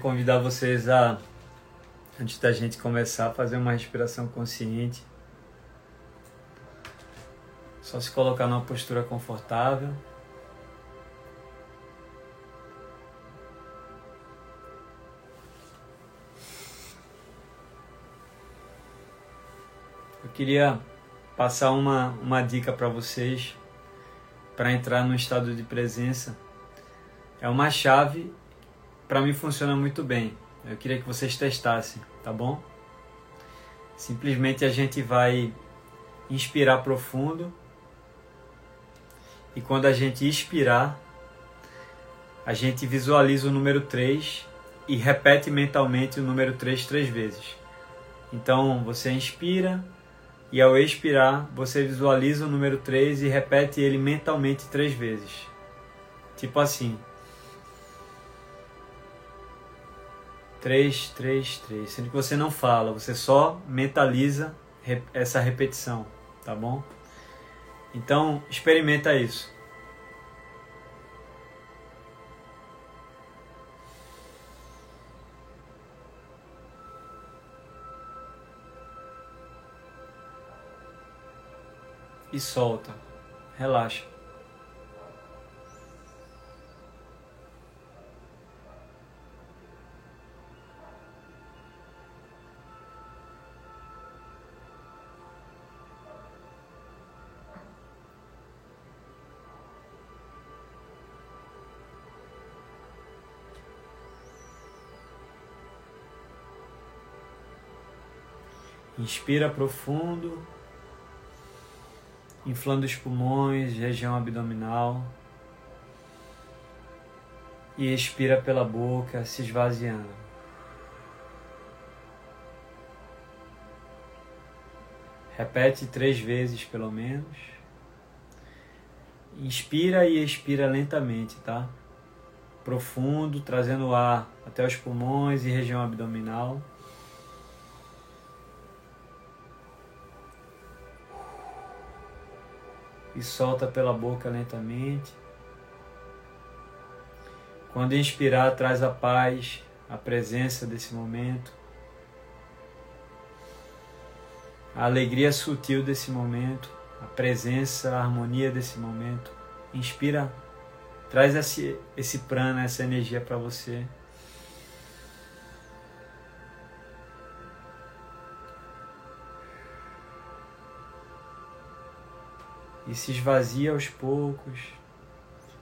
Convidar vocês a, antes da gente começar, a fazer uma respiração consciente. Só se colocar numa postura confortável. Eu queria passar uma, uma dica para vocês para entrar no estado de presença. É uma chave para mim funciona muito bem. Eu queria que vocês testassem, tá bom? Simplesmente a gente vai inspirar profundo e quando a gente expirar, a gente visualiza o número 3 e repete mentalmente o número 3 três vezes. Então você inspira e ao expirar você visualiza o número 3 e repete ele mentalmente três vezes. Tipo assim. 3, 3, 3. Sendo que você não fala, você só mentaliza essa repetição, tá bom? Então, experimenta isso. E solta. Relaxa. Inspira profundo, inflando os pulmões, região abdominal. E expira pela boca, se esvaziando. Repete três vezes pelo menos. Inspira e expira lentamente, tá? Profundo, trazendo ar até os pulmões e região abdominal. E solta pela boca lentamente. Quando inspirar, traz a paz, a presença desse momento, a alegria sutil desse momento, a presença, a harmonia desse momento. Inspira, traz esse, esse prana, essa energia para você. E se esvazia aos poucos.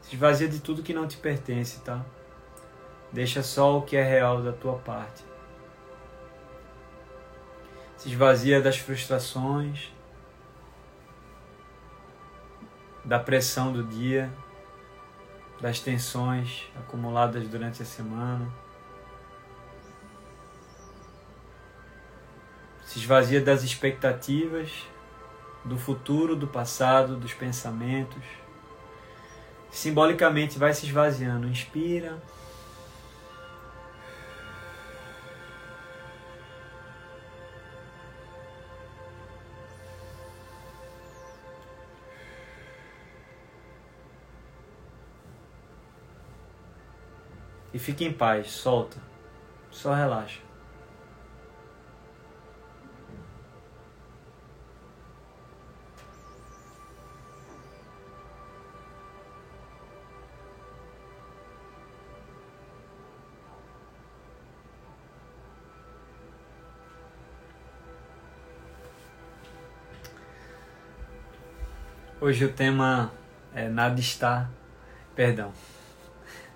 Se esvazia de tudo que não te pertence, tá? Deixa só o que é real da tua parte. Se esvazia das frustrações, da pressão do dia, das tensões acumuladas durante a semana. Se esvazia das expectativas do futuro, do passado, dos pensamentos. Simbolicamente vai se esvaziando. Inspira. E fique em paz, solta. Só relaxa. Hoje o tema é Nada está, perdão,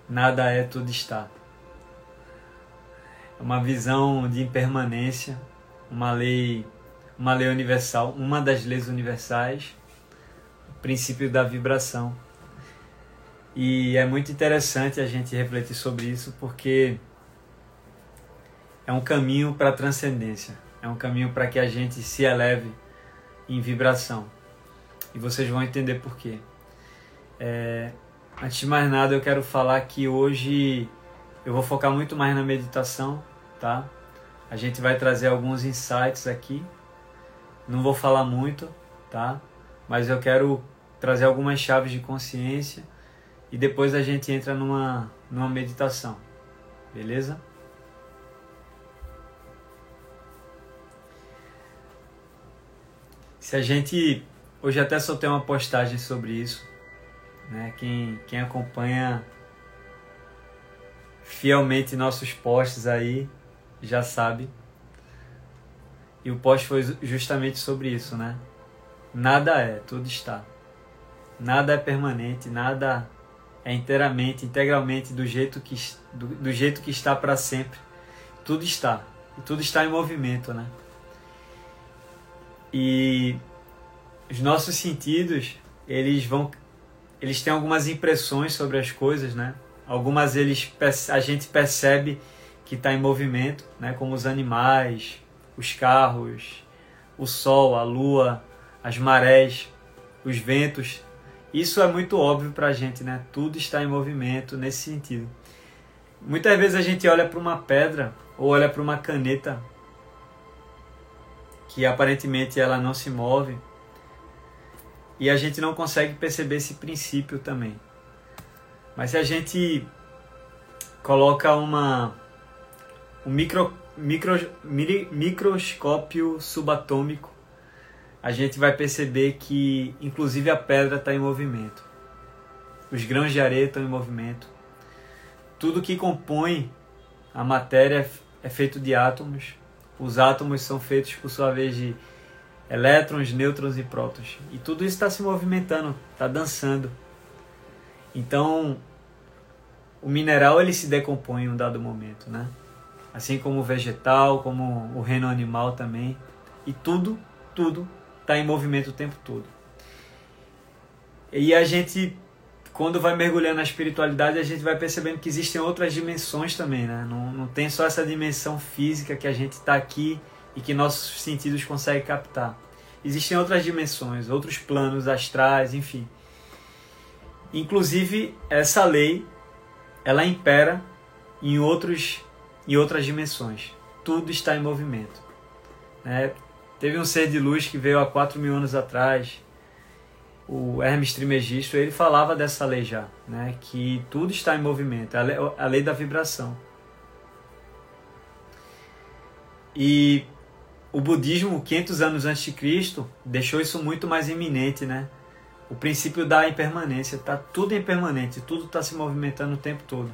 nada é, tudo está. É uma visão de impermanência, uma lei, uma lei universal, uma das leis universais, o princípio da vibração. E é muito interessante a gente refletir sobre isso porque é um caminho para a transcendência, é um caminho para que a gente se eleve em vibração e vocês vão entender por quê. É, antes de mais nada, eu quero falar que hoje eu vou focar muito mais na meditação, tá? A gente vai trazer alguns insights aqui. Não vou falar muito, tá? Mas eu quero trazer algumas chaves de consciência e depois a gente entra numa, numa meditação, beleza? Se a gente Hoje até soltei uma postagem sobre isso. Né? Quem, quem acompanha fielmente nossos posts aí já sabe. E o post foi justamente sobre isso, né? Nada é, tudo está. Nada é permanente, nada é inteiramente, integralmente do jeito que, do, do jeito que está para sempre. Tudo está. E tudo está em movimento, né? E os nossos sentidos, eles vão eles têm algumas impressões sobre as coisas, né? Algumas eles a gente percebe que está em movimento, né? Como os animais, os carros, o sol, a lua, as marés, os ventos. Isso é muito óbvio para a gente, né? Tudo está em movimento nesse sentido. Muitas vezes a gente olha para uma pedra ou olha para uma caneta que aparentemente ela não se move e a gente não consegue perceber esse princípio também. Mas se a gente coloca uma um micro, micro, microscópio subatômico, a gente vai perceber que inclusive a pedra está em movimento. Os grãos de areia estão em movimento. Tudo que compõe a matéria é feito de átomos. Os átomos são feitos, por sua vez, de elétrons, nêutrons e prótons. E tudo isso está se movimentando, está dançando. Então, o mineral ele se decompõe em um dado momento, né? Assim como o vegetal, como o reino animal também. E tudo, tudo está em movimento o tempo todo. E a gente, quando vai mergulhando na espiritualidade, a gente vai percebendo que existem outras dimensões também, né? Não, não tem só essa dimensão física que a gente está aqui e que nossos sentidos conseguem captar. Existem outras dimensões, outros planos astrais, enfim. Inclusive, essa lei, ela impera em, outros, em outras dimensões. Tudo está em movimento. Né? Teve um ser de luz que veio há 4 mil anos atrás, o Hermes Trimegisto, ele falava dessa lei já, né? que tudo está em movimento, a lei, a lei da vibração. E o budismo, 500 anos antes de Cristo, deixou isso muito mais iminente, né? O princípio da impermanência, tá tudo impermanente, tudo está se movimentando o tempo todo.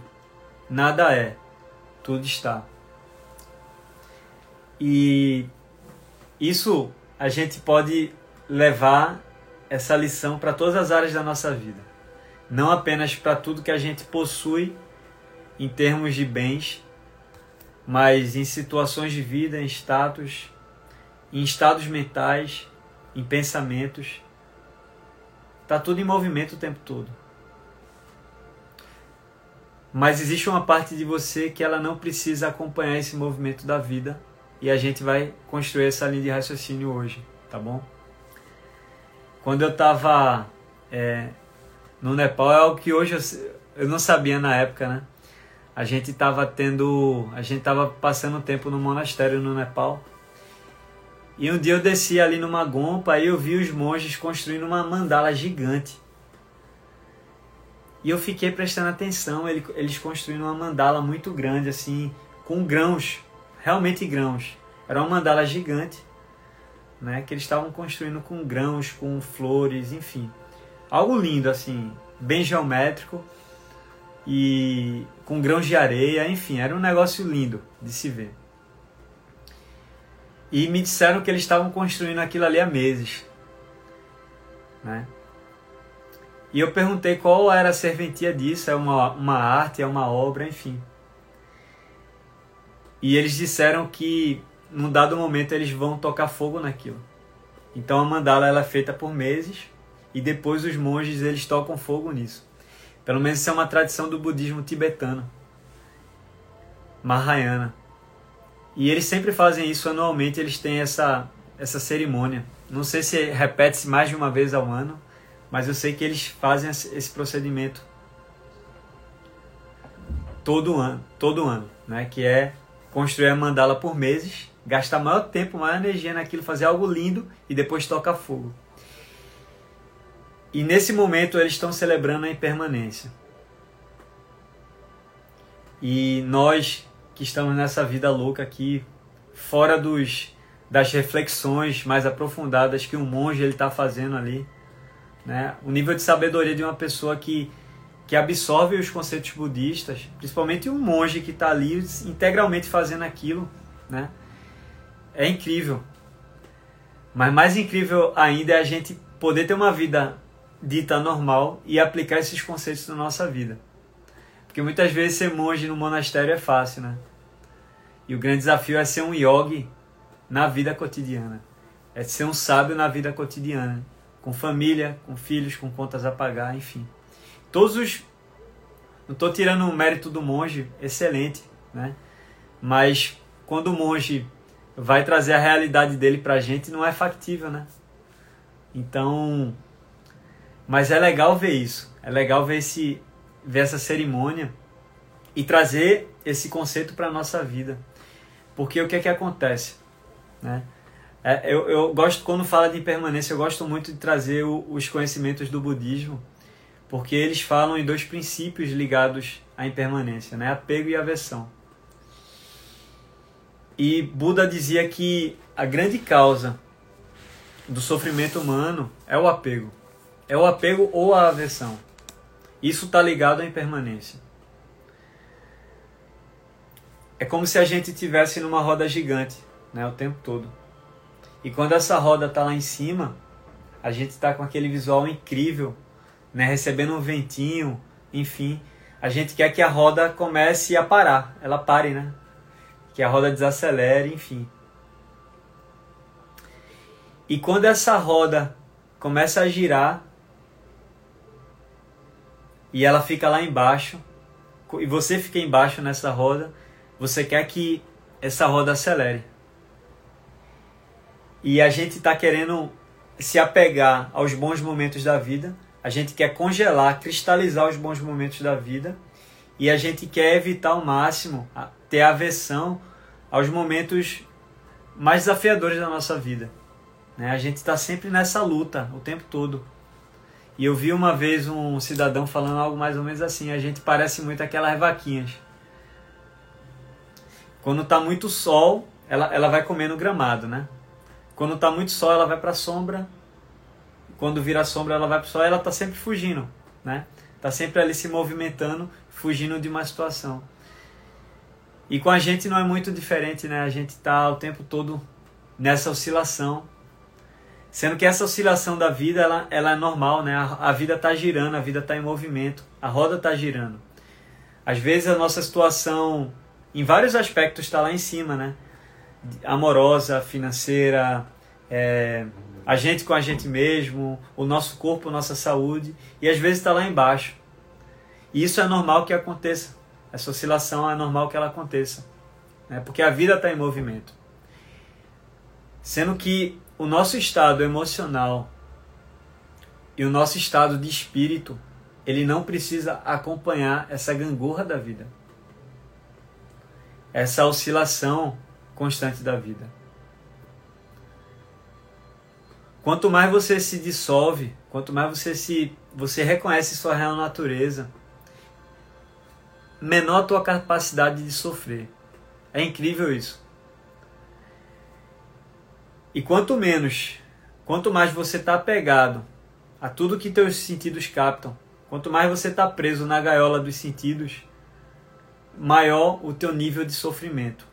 Nada é, tudo está. E isso a gente pode levar essa lição para todas as áreas da nossa vida. Não apenas para tudo que a gente possui em termos de bens, mas em situações de vida, em status, em estados mentais, em pensamentos. Está tudo em movimento o tempo todo. Mas existe uma parte de você que ela não precisa acompanhar esse movimento da vida e a gente vai construir essa linha de raciocínio hoje, tá bom? Quando eu estava é, no Nepal, é algo que hoje eu, eu não sabia na época, né? A gente estava tendo, a gente estava passando tempo no monastério no Nepal e um dia eu desci ali numa gompa e eu vi os monges construindo uma mandala gigante. E eu fiquei prestando atenção, eles construindo uma mandala muito grande, assim, com grãos, realmente grãos. Era uma mandala gigante, né, que eles estavam construindo com grãos, com flores, enfim. Algo lindo, assim, bem geométrico e com grãos de areia, enfim, era um negócio lindo de se ver. E me disseram que eles estavam construindo aquilo ali há meses. Né? E eu perguntei qual era a serventia disso, é uma, uma arte, é uma obra, enfim. E eles disseram que num dado momento eles vão tocar fogo naquilo. Então a mandala ela é feita por meses e depois os monges eles tocam fogo nisso. Pelo menos isso é uma tradição do budismo tibetano, Mahayana. E eles sempre fazem isso anualmente, eles têm essa, essa cerimônia. Não sei se repete-se mais de uma vez ao ano, mas eu sei que eles fazem esse procedimento todo ano, todo ano, né? Que é construir a mandala por meses, gastar maior tempo, maior energia naquilo, fazer algo lindo e depois tocar fogo. E nesse momento eles estão celebrando a impermanência. E nós que estamos nessa vida louca aqui, fora dos, das reflexões mais aprofundadas que um monge ele está fazendo ali, né? O nível de sabedoria de uma pessoa que que absorve os conceitos budistas, principalmente um monge que está ali integralmente fazendo aquilo, né? É incrível. Mas mais incrível ainda é a gente poder ter uma vida dita normal e aplicar esses conceitos na nossa vida. Porque muitas vezes ser monge no monastério é fácil, né? E o grande desafio é ser um yogi na vida cotidiana. É ser um sábio na vida cotidiana. Com família, com filhos, com contas a pagar, enfim. Todos os. Não estou tirando o mérito do monge, excelente, né? Mas quando o monge vai trazer a realidade dele para a gente, não é factível, né? Então. Mas é legal ver isso. É legal ver, esse, ver essa cerimônia e trazer esse conceito para a nossa vida. Porque o que é que acontece? Né? É, eu, eu gosto, quando fala de impermanência, eu gosto muito de trazer o, os conhecimentos do budismo, porque eles falam em dois princípios ligados à impermanência, né? apego e aversão. E Buda dizia que a grande causa do sofrimento humano é o apego. É o apego ou a aversão. Isso está ligado à impermanência. É como se a gente estivesse numa roda gigante, né, o tempo todo. E quando essa roda está lá em cima, a gente está com aquele visual incrível, né, recebendo um ventinho, enfim. A gente quer que a roda comece a parar, ela pare, né? Que a roda desacelere, enfim. E quando essa roda começa a girar e ela fica lá embaixo, e você fica embaixo nessa roda, você quer que essa roda acelere. E a gente está querendo se apegar aos bons momentos da vida, a gente quer congelar, cristalizar os bons momentos da vida e a gente quer evitar ao máximo ter aversão aos momentos mais desafiadores da nossa vida. Né? A gente está sempre nessa luta o tempo todo. E eu vi uma vez um cidadão falando algo mais ou menos assim: a gente parece muito aquelas vaquinhas quando está muito sol, ela, ela vai comendo gramado, né? Quando está muito sol, ela vai para sombra. Quando vira sombra, ela vai para sol. Ela está sempre fugindo, né? Está sempre ali se movimentando, fugindo de uma situação. E com a gente não é muito diferente, né? A gente está o tempo todo nessa oscilação. Sendo que essa oscilação da vida, ela, ela é normal, né? A, a vida está girando, a vida está em movimento, a roda está girando. Às vezes a nossa situação em vários aspectos está lá em cima, né? Amorosa, financeira, é, a gente com a gente mesmo, o nosso corpo, nossa saúde, e às vezes está lá embaixo. E isso é normal que aconteça. Essa oscilação é normal que ela aconteça, né? porque a vida está em movimento. Sendo que o nosso estado emocional e o nosso estado de espírito, ele não precisa acompanhar essa gangorra da vida essa oscilação constante da vida. Quanto mais você se dissolve, quanto mais você se você reconhece sua real natureza, menor a tua capacidade de sofrer. É incrível isso. E quanto menos, quanto mais você está apegado a tudo que teus sentidos captam, quanto mais você está preso na gaiola dos sentidos, maior o teu nível de sofrimento.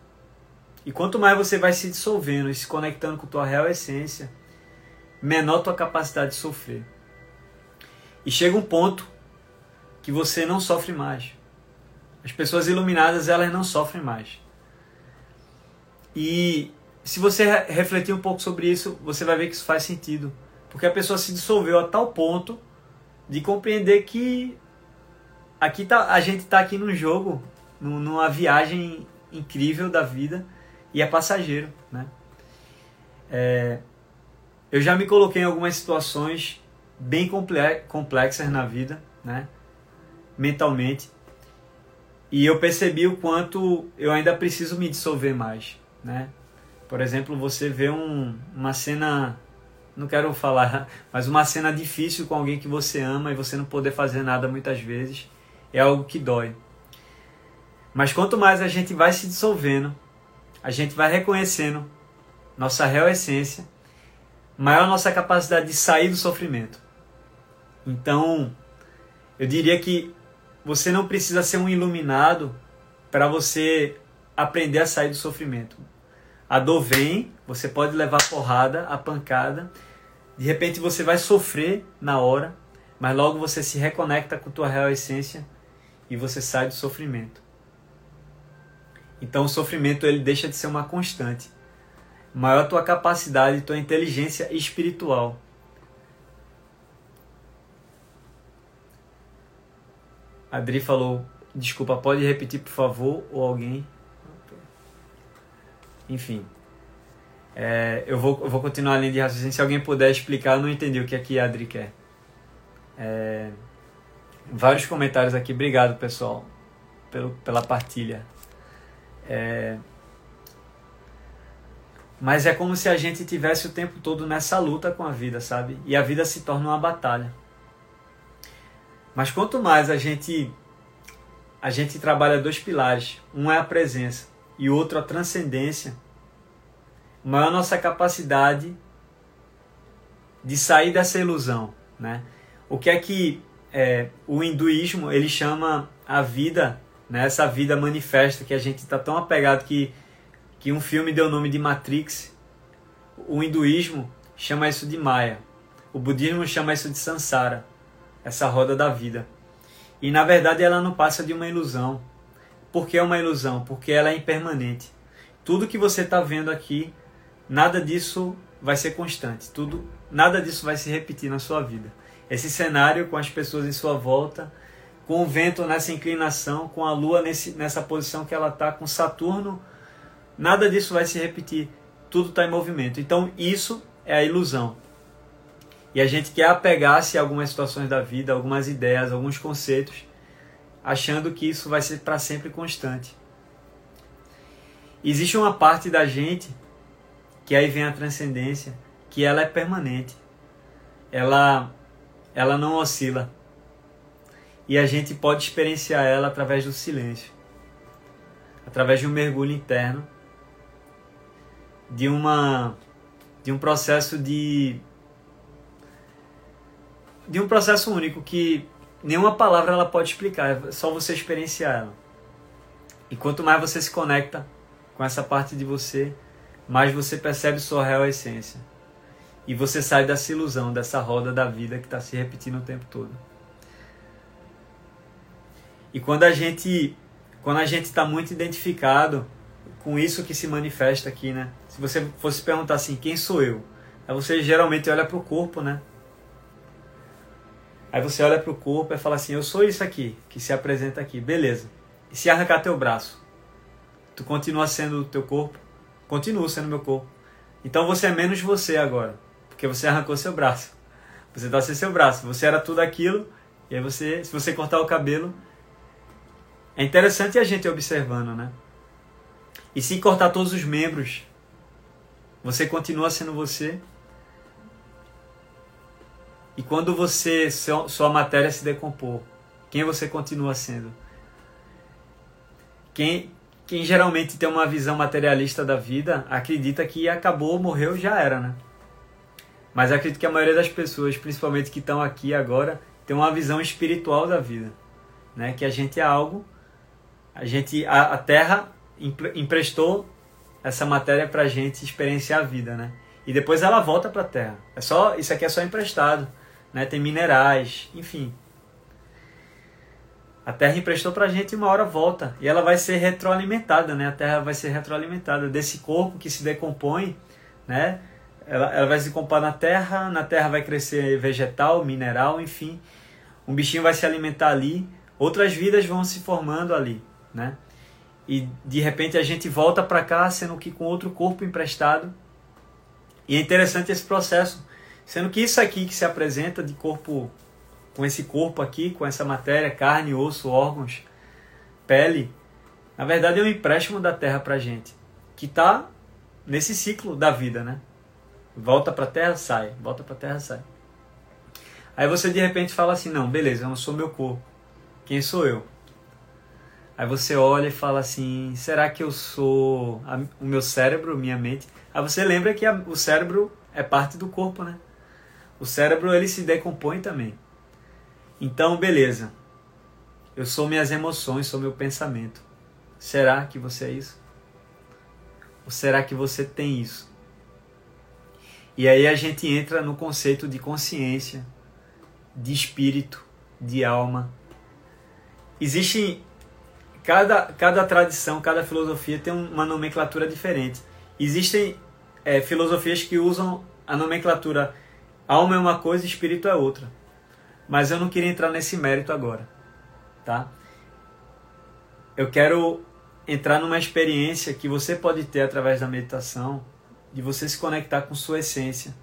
E quanto mais você vai se dissolvendo e se conectando com tua real essência, menor tua capacidade de sofrer. E chega um ponto que você não sofre mais. As pessoas iluminadas, elas não sofrem mais. E se você refletir um pouco sobre isso, você vai ver que isso faz sentido. Porque a pessoa se dissolveu a tal ponto de compreender que aqui tá, a gente está aqui num jogo numa viagem incrível da vida e é passageiro, né? É, eu já me coloquei em algumas situações bem complexas na vida, né? Mentalmente. E eu percebi o quanto eu ainda preciso me dissolver mais, né? Por exemplo, você vê um, uma cena, não quero falar, mas uma cena difícil com alguém que você ama e você não poder fazer nada muitas vezes, é algo que dói. Mas quanto mais a gente vai se dissolvendo, a gente vai reconhecendo nossa real essência, maior nossa capacidade de sair do sofrimento. Então, eu diria que você não precisa ser um iluminado para você aprender a sair do sofrimento. A dor vem, você pode levar a porrada, a pancada, de repente você vai sofrer na hora, mas logo você se reconecta com tua real essência e você sai do sofrimento. Então o sofrimento ele deixa de ser uma constante. Maior tua capacidade, tua inteligência espiritual. Adri falou, desculpa, pode repetir por favor, ou alguém? Enfim. É, eu, vou, eu vou continuar a linha de raciocínio. Se alguém puder explicar, eu não entendi o que aqui a Adri quer. É, vários comentários aqui. Obrigado, pessoal, pelo, pela partilha. É, mas é como se a gente tivesse o tempo todo nessa luta com a vida, sabe? E a vida se torna uma batalha. Mas quanto mais a gente a gente trabalha dois pilares, um é a presença e outro a transcendência, maior nossa capacidade de sair dessa ilusão, né? O que é que é, o hinduísmo ele chama a vida, né? Essa vida manifesta que a gente está tão apegado que que um filme deu o nome de Matrix. O hinduísmo chama isso de Maya. O budismo chama isso de Sansara, essa roda da vida. E na verdade ela não passa de uma ilusão. Por que é uma ilusão? Porque ela é impermanente. Tudo que você está vendo aqui, nada disso vai ser constante. Tudo, nada disso vai se repetir na sua vida. Esse cenário com as pessoas em sua volta, com o vento nessa inclinação, com a lua nesse, nessa posição que ela está, com Saturno Nada disso vai se repetir. Tudo está em movimento. Então, isso é a ilusão. E a gente quer apegar-se a algumas situações da vida, algumas ideias, alguns conceitos, achando que isso vai ser para sempre constante. Existe uma parte da gente, que aí vem a transcendência, que ela é permanente. Ela, ela não oscila. E a gente pode experienciar ela através do silêncio, através de um mergulho interno de uma de um processo de de um processo único que nenhuma palavra ela pode explicar, é só você experienciar ela. E quanto mais você se conecta com essa parte de você, mais você percebe sua real essência. E você sai dessa ilusão, dessa roda da vida que está se repetindo o tempo todo. E quando a gente quando a gente está muito identificado com isso que se manifesta aqui, né? Se você fosse perguntar assim, quem sou eu? Aí você geralmente olha para o corpo, né? Aí você olha para o corpo e fala assim, eu sou isso aqui, que se apresenta aqui, beleza. E se arrancar teu braço? Tu continua sendo o teu corpo? Continua sendo meu corpo. Então você é menos você agora, porque você arrancou seu braço. Você está sem seu braço. Você era tudo aquilo, e aí você, se você cortar o cabelo, é interessante a gente observando, né? E se cortar todos os membros, você continua sendo você. E quando você sua matéria se decompor, quem você continua sendo? Quem, quem geralmente tem uma visão materialista da vida acredita que acabou, morreu, já era, né? Mas acredito que a maioria das pessoas, principalmente que estão aqui agora, tem uma visão espiritual da vida, né? Que a gente é algo, a gente a, a Terra emprestou essa matéria para a gente experienciar a vida, né? E depois ela volta para a Terra. É só isso aqui é só emprestado, né? Tem minerais, enfim. A Terra emprestou para a gente e uma hora volta e ela vai ser retroalimentada, né? A Terra vai ser retroalimentada desse corpo que se decompõe, né? Ela, ela vai se decompor na Terra, na Terra vai crescer vegetal, mineral, enfim. Um bichinho vai se alimentar ali, outras vidas vão se formando ali, né? e de repente a gente volta para cá sendo que com outro corpo emprestado. E é interessante esse processo, sendo que isso aqui que se apresenta de corpo com esse corpo aqui, com essa matéria, carne, osso, órgãos, pele, na verdade é um empréstimo da terra para gente, que está nesse ciclo da vida, né? Volta para a terra, sai, volta para a terra, sai. Aí você de repente fala assim: "Não, beleza, eu não sou meu corpo. Quem sou eu?" Aí você olha e fala assim: será que eu sou a, o meu cérebro, minha mente? Aí você lembra que a, o cérebro é parte do corpo, né? O cérebro ele se decompõe também. Então, beleza. Eu sou minhas emoções, sou meu pensamento. Será que você é isso? Ou será que você tem isso? E aí a gente entra no conceito de consciência, de espírito, de alma. Existe cada, cada tradição, cada filosofia tem uma nomenclatura diferente. Existem é, filosofias que usam a nomenclatura alma é uma coisa, espírito é outra. Mas eu não queria entrar nesse mérito agora, tá? Eu quero entrar numa experiência que você pode ter através da meditação, de você se conectar com sua essência.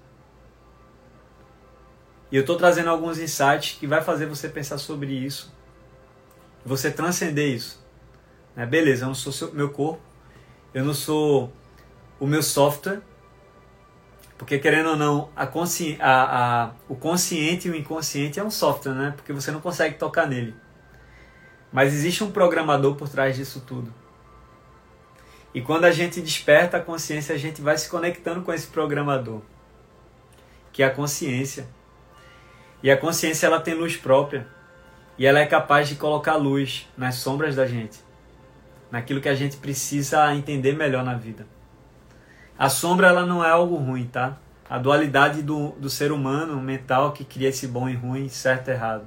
E eu estou trazendo alguns insights que vai fazer você pensar sobre isso, você transcender isso. Né? Beleza, eu não sou seu, meu corpo, eu não sou o meu software, porque querendo ou não, a consci... a, a, o consciente e o inconsciente é um software, né? Porque você não consegue tocar nele. Mas existe um programador por trás disso tudo. E quando a gente desperta a consciência, a gente vai se conectando com esse programador, que é a consciência. E a consciência ela tem luz própria. E ela é capaz de colocar luz nas sombras da gente, naquilo que a gente precisa entender melhor na vida. A sombra ela não é algo ruim, tá? A dualidade do, do ser humano mental que cria esse bom e ruim, certo e errado.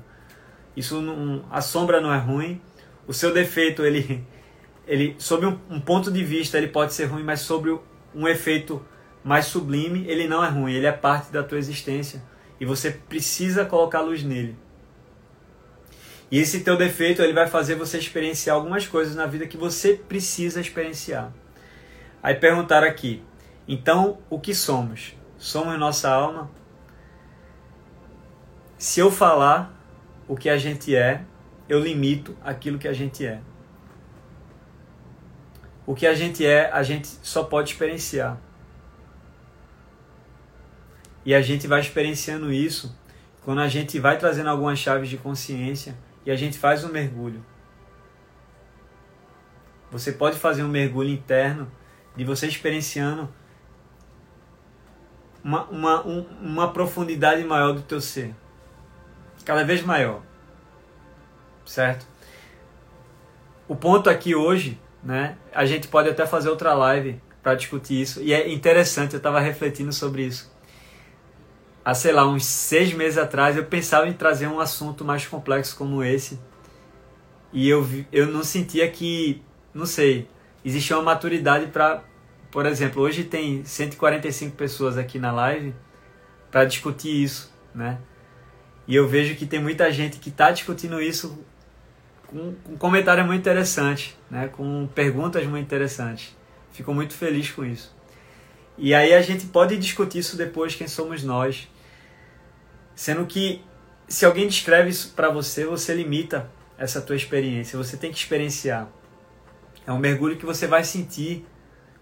Isso não, a sombra não é ruim. O seu defeito ele ele sob um, um, ponto de vista ele pode ser ruim, mas sobre um efeito mais sublime ele não é ruim, ele é parte da tua existência e você precisa colocar luz nele. E esse teu defeito ele vai fazer você experienciar algumas coisas na vida que você precisa experienciar. Aí perguntaram aqui, então o que somos? Somos nossa alma? Se eu falar o que a gente é, eu limito aquilo que a gente é. O que a gente é, a gente só pode experienciar. E a gente vai experienciando isso quando a gente vai trazendo algumas chaves de consciência e a gente faz um mergulho. Você pode fazer um mergulho interno de você experienciando uma, uma, um, uma profundidade maior do teu ser. Cada vez maior. Certo? O ponto aqui hoje né? A gente pode até fazer outra live para discutir isso. E é interessante, eu estava refletindo sobre isso. Há, sei lá, uns seis meses atrás, eu pensava em trazer um assunto mais complexo como esse. E eu, eu não sentia que, não sei, existia uma maturidade para. Por exemplo, hoje tem 145 pessoas aqui na live para discutir isso, né? E eu vejo que tem muita gente que está discutindo isso com, um comentário muito interessante, né? com perguntas muito interessantes. Fico muito feliz com isso. E aí a gente pode discutir isso depois, quem somos nós. Sendo que se alguém descreve isso para você, você limita essa tua experiência. Você tem que experienciar. É um mergulho que você vai sentir.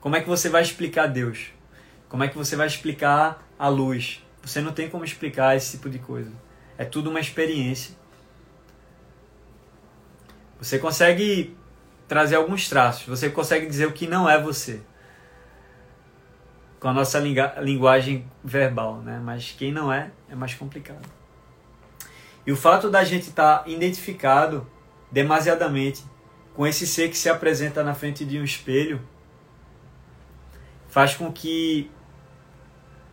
Como é que você vai explicar Deus? Como é que você vai explicar a luz? Você não tem como explicar esse tipo de coisa. É tudo uma experiência. Você consegue trazer alguns traços, você consegue dizer o que não é você. Com a nossa linguagem verbal, né? Mas quem não é, é mais complicado. E o fato da gente estar tá identificado demasiadamente com esse ser que se apresenta na frente de um espelho faz com que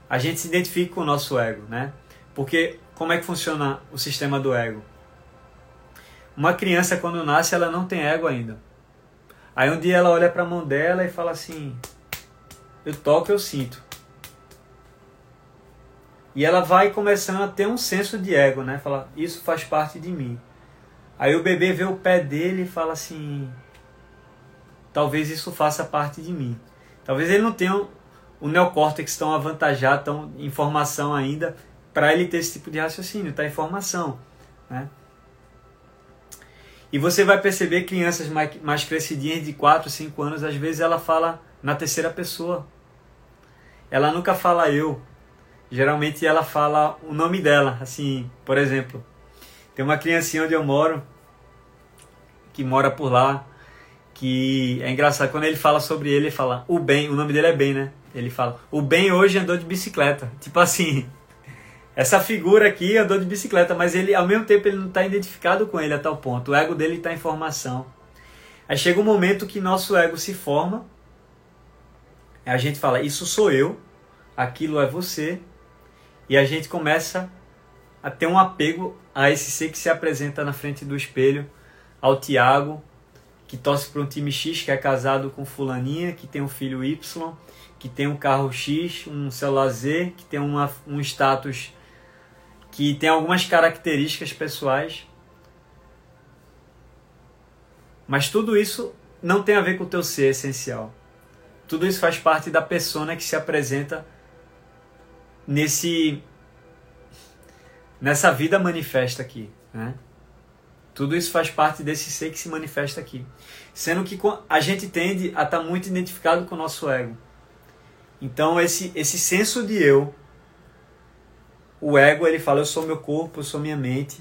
a gente se identifique com o nosso ego, né? Porque como é que funciona o sistema do ego? Uma criança, quando nasce, ela não tem ego ainda. Aí um dia ela olha para a mão dela e fala assim: Eu toco, eu sinto. E ela vai começando a ter um senso de ego, né? Fala: Isso faz parte de mim. Aí o bebê vê o pé dele e fala assim: Talvez isso faça parte de mim. Talvez ele não tenha o neocórtex tão avantajado, tão em formação ainda, para ele ter esse tipo de raciocínio, tá em formação, né? E você vai perceber crianças mais, mais crescidinhas de 4, 5 anos, às vezes ela fala na terceira pessoa. Ela nunca fala eu. Geralmente ela fala o nome dela, assim, por exemplo. Tem uma criancinha onde eu moro, que mora por lá. Que é engraçado quando ele fala sobre ele, ele fala o bem, o nome dele é bem, né? Ele fala o bem hoje andou de bicicleta, tipo assim. Essa figura aqui andou de bicicleta, mas ele ao mesmo tempo ele não está identificado com ele a tal ponto. O ego dele está em formação. Aí chega um momento que nosso ego se forma. A gente fala, isso sou eu, aquilo é você. E a gente começa a ter um apego a esse ser que se apresenta na frente do espelho, ao Tiago, que torce para um time X, que é casado com fulaninha, que tem um filho Y, que tem um carro X, um celular Z, que tem uma, um status que tem algumas características pessoais. Mas tudo isso não tem a ver com o teu ser essencial. Tudo isso faz parte da persona que se apresenta nesse nessa vida manifesta aqui, né? Tudo isso faz parte desse ser que se manifesta aqui. Sendo que a gente tende a estar tá muito identificado com o nosso ego. Então, esse, esse senso de eu, o ego, ele fala: eu sou meu corpo, eu sou minha mente.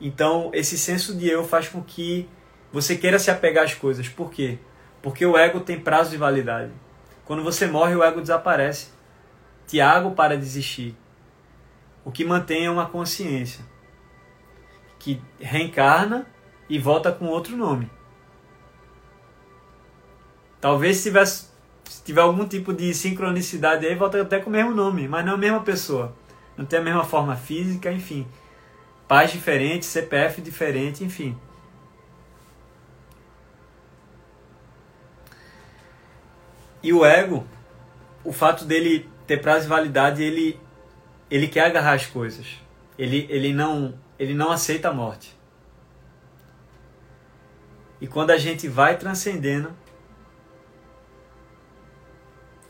Então, esse senso de eu faz com que você queira se apegar às coisas. Por quê? Porque o ego tem prazo de validade. Quando você morre, o ego desaparece. Tiago para de existir. O que mantém é uma consciência que reencarna e volta com outro nome. Talvez se, tivesse, se tiver algum tipo de sincronicidade aí, volta até com o mesmo nome, mas não é a mesma pessoa. Não tem a mesma forma física, enfim. Pais diferentes, CPF diferente, enfim. E o ego, o fato dele ter prazo de validade, ele, ele quer agarrar as coisas. Ele, ele não ele não aceita a morte. E quando a gente vai transcendendo,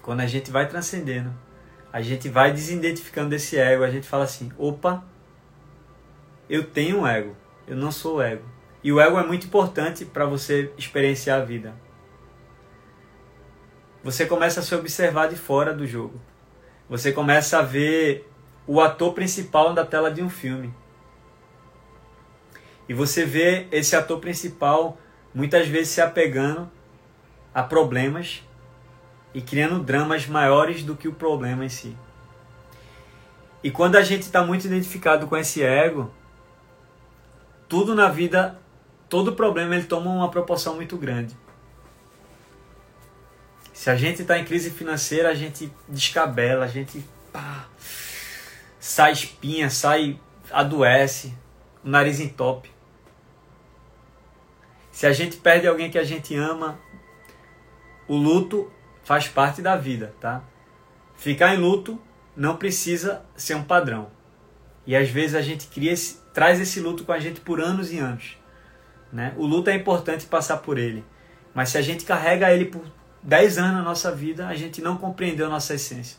quando a gente vai transcendendo, a gente vai desidentificando desse ego, a gente fala assim: opa, eu tenho um ego, eu não sou o ego. E o ego é muito importante para você experienciar a vida. Você começa a se observar de fora do jogo. Você começa a ver o ator principal da tela de um filme. E você vê esse ator principal muitas vezes se apegando a problemas e criando dramas maiores do que o problema em si. E quando a gente está muito identificado com esse ego, tudo na vida, todo problema ele toma uma proporção muito grande. Se a gente está em crise financeira, a gente descabela, a gente pá, sai espinha, sai, adoece, o nariz entope. Se a gente perde alguém que a gente ama, o luto faz parte da vida, tá? Ficar em luto não precisa ser um padrão. E às vezes a gente cria esse, traz esse luto com a gente por anos e anos. Né? O luto é importante passar por ele. Mas se a gente carrega ele por 10 anos na nossa vida, a gente não compreendeu nossa essência.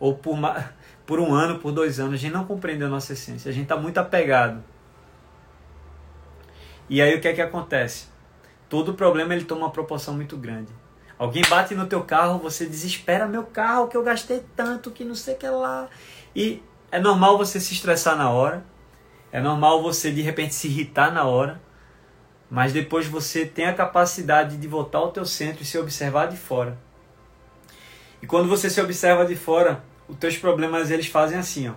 Ou por, por um ano, por dois anos, a gente não compreendeu nossa essência. A gente está muito apegado e aí o que é que acontece? Todo problema ele toma uma proporção muito grande. Alguém bate no teu carro, você desespera meu carro que eu gastei tanto que não sei o que lá. E é normal você se estressar na hora. É normal você de repente se irritar na hora. Mas depois você tem a capacidade de voltar ao teu centro e se observar de fora. E quando você se observa de fora, os teus problemas eles fazem assim, ó.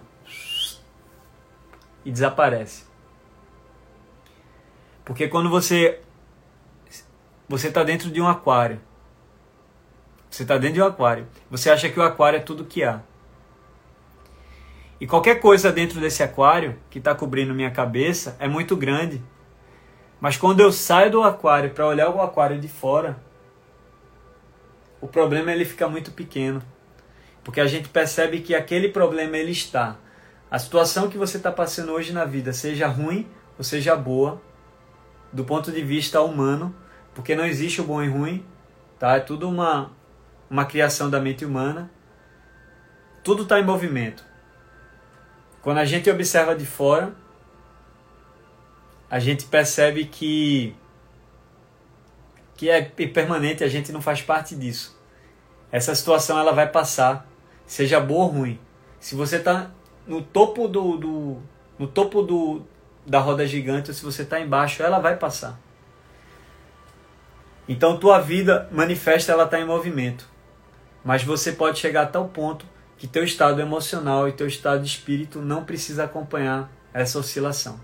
E desaparece. Porque quando você você está dentro de um aquário, você está dentro de um aquário, você acha que o aquário é tudo que há. E qualquer coisa dentro desse aquário que está cobrindo minha cabeça é muito grande. Mas quando eu saio do aquário para olhar o aquário de fora, o problema ele fica muito pequeno. Porque a gente percebe que aquele problema ele está. A situação que você está passando hoje na vida, seja ruim ou seja boa, do ponto de vista humano, porque não existe o bom e ruim, tá? É tudo uma, uma criação da mente humana. Tudo está em movimento. Quando a gente observa de fora, a gente percebe que que é permanente, a gente não faz parte disso. Essa situação ela vai passar, seja boa ou ruim. Se você está no topo do, do no topo do, da roda gigante, ou se você está embaixo, ela vai passar. Então tua vida manifesta ela está em movimento. Mas você pode chegar a tal ponto que teu estado emocional e teu estado de espírito não precisa acompanhar essa oscilação.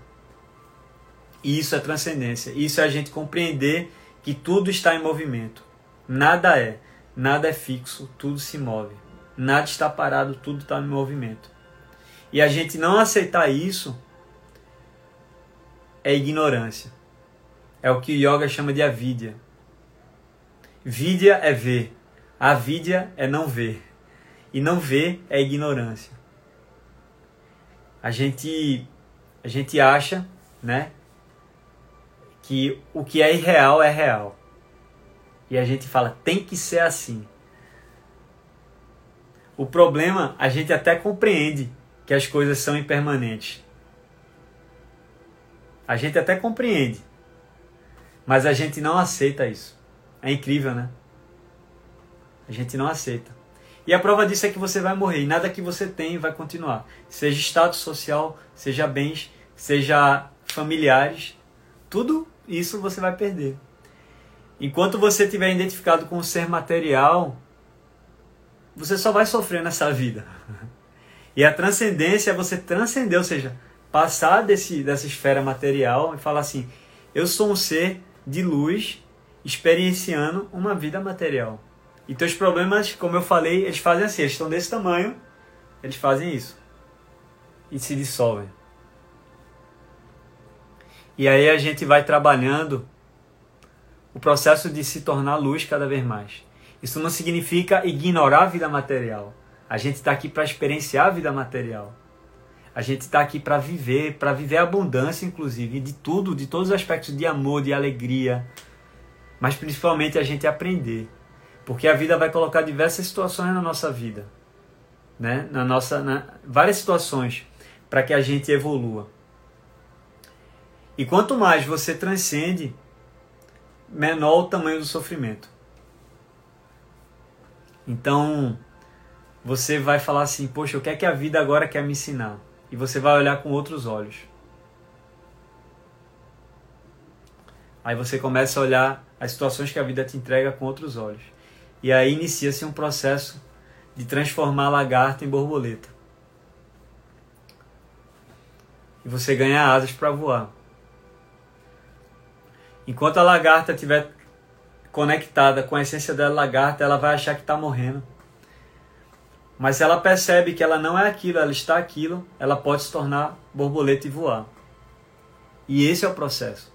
E isso é transcendência. Isso é a gente compreender que tudo está em movimento. Nada é, nada é fixo, tudo se move. Nada está parado, tudo está em movimento. E a gente não aceitar isso é ignorância. É o que o yoga chama de avidya. Vidya é ver. Avidya é não ver. E não ver é ignorância. A gente a gente acha, né, que o que é irreal é real. E a gente fala, tem que ser assim. O problema, a gente até compreende que as coisas são impermanentes. A gente até compreende. Mas a gente não aceita isso. É incrível, né? A gente não aceita. E a prova disso é que você vai morrer. E nada que você tem vai continuar. Seja status social, seja bens, seja familiares. Tudo isso você vai perder. Enquanto você estiver identificado com o ser material, você só vai sofrer nessa vida. E a transcendência é você transcender, ou seja, passar desse, dessa esfera material e falar assim: eu sou um ser de luz experienciando uma vida material. E teus problemas, como eu falei, eles fazem assim, eles estão desse tamanho, eles fazem isso. E se dissolvem. E aí a gente vai trabalhando o processo de se tornar luz cada vez mais. Isso não significa ignorar a vida material. A gente está aqui para experienciar a vida material. A gente está aqui para viver, para viver a abundância, inclusive, de tudo, de todos os aspectos de amor, de alegria. Mas principalmente a gente aprender. Porque a vida vai colocar diversas situações na nossa vida. Né? Na nossa, na, várias situações para que a gente evolua. E quanto mais você transcende, menor o tamanho do sofrimento. Então, você vai falar assim: Poxa, o que é que a vida agora quer me ensinar? E você vai olhar com outros olhos. Aí você começa a olhar as situações que a vida te entrega com outros olhos. E aí inicia-se um processo de transformar a lagarta em borboleta. E você ganha asas para voar. Enquanto a lagarta estiver conectada com a essência da lagarta, ela vai achar que está morrendo. Mas se ela percebe que ela não é aquilo, ela está aquilo, ela pode se tornar borboleta e voar. E esse é o processo.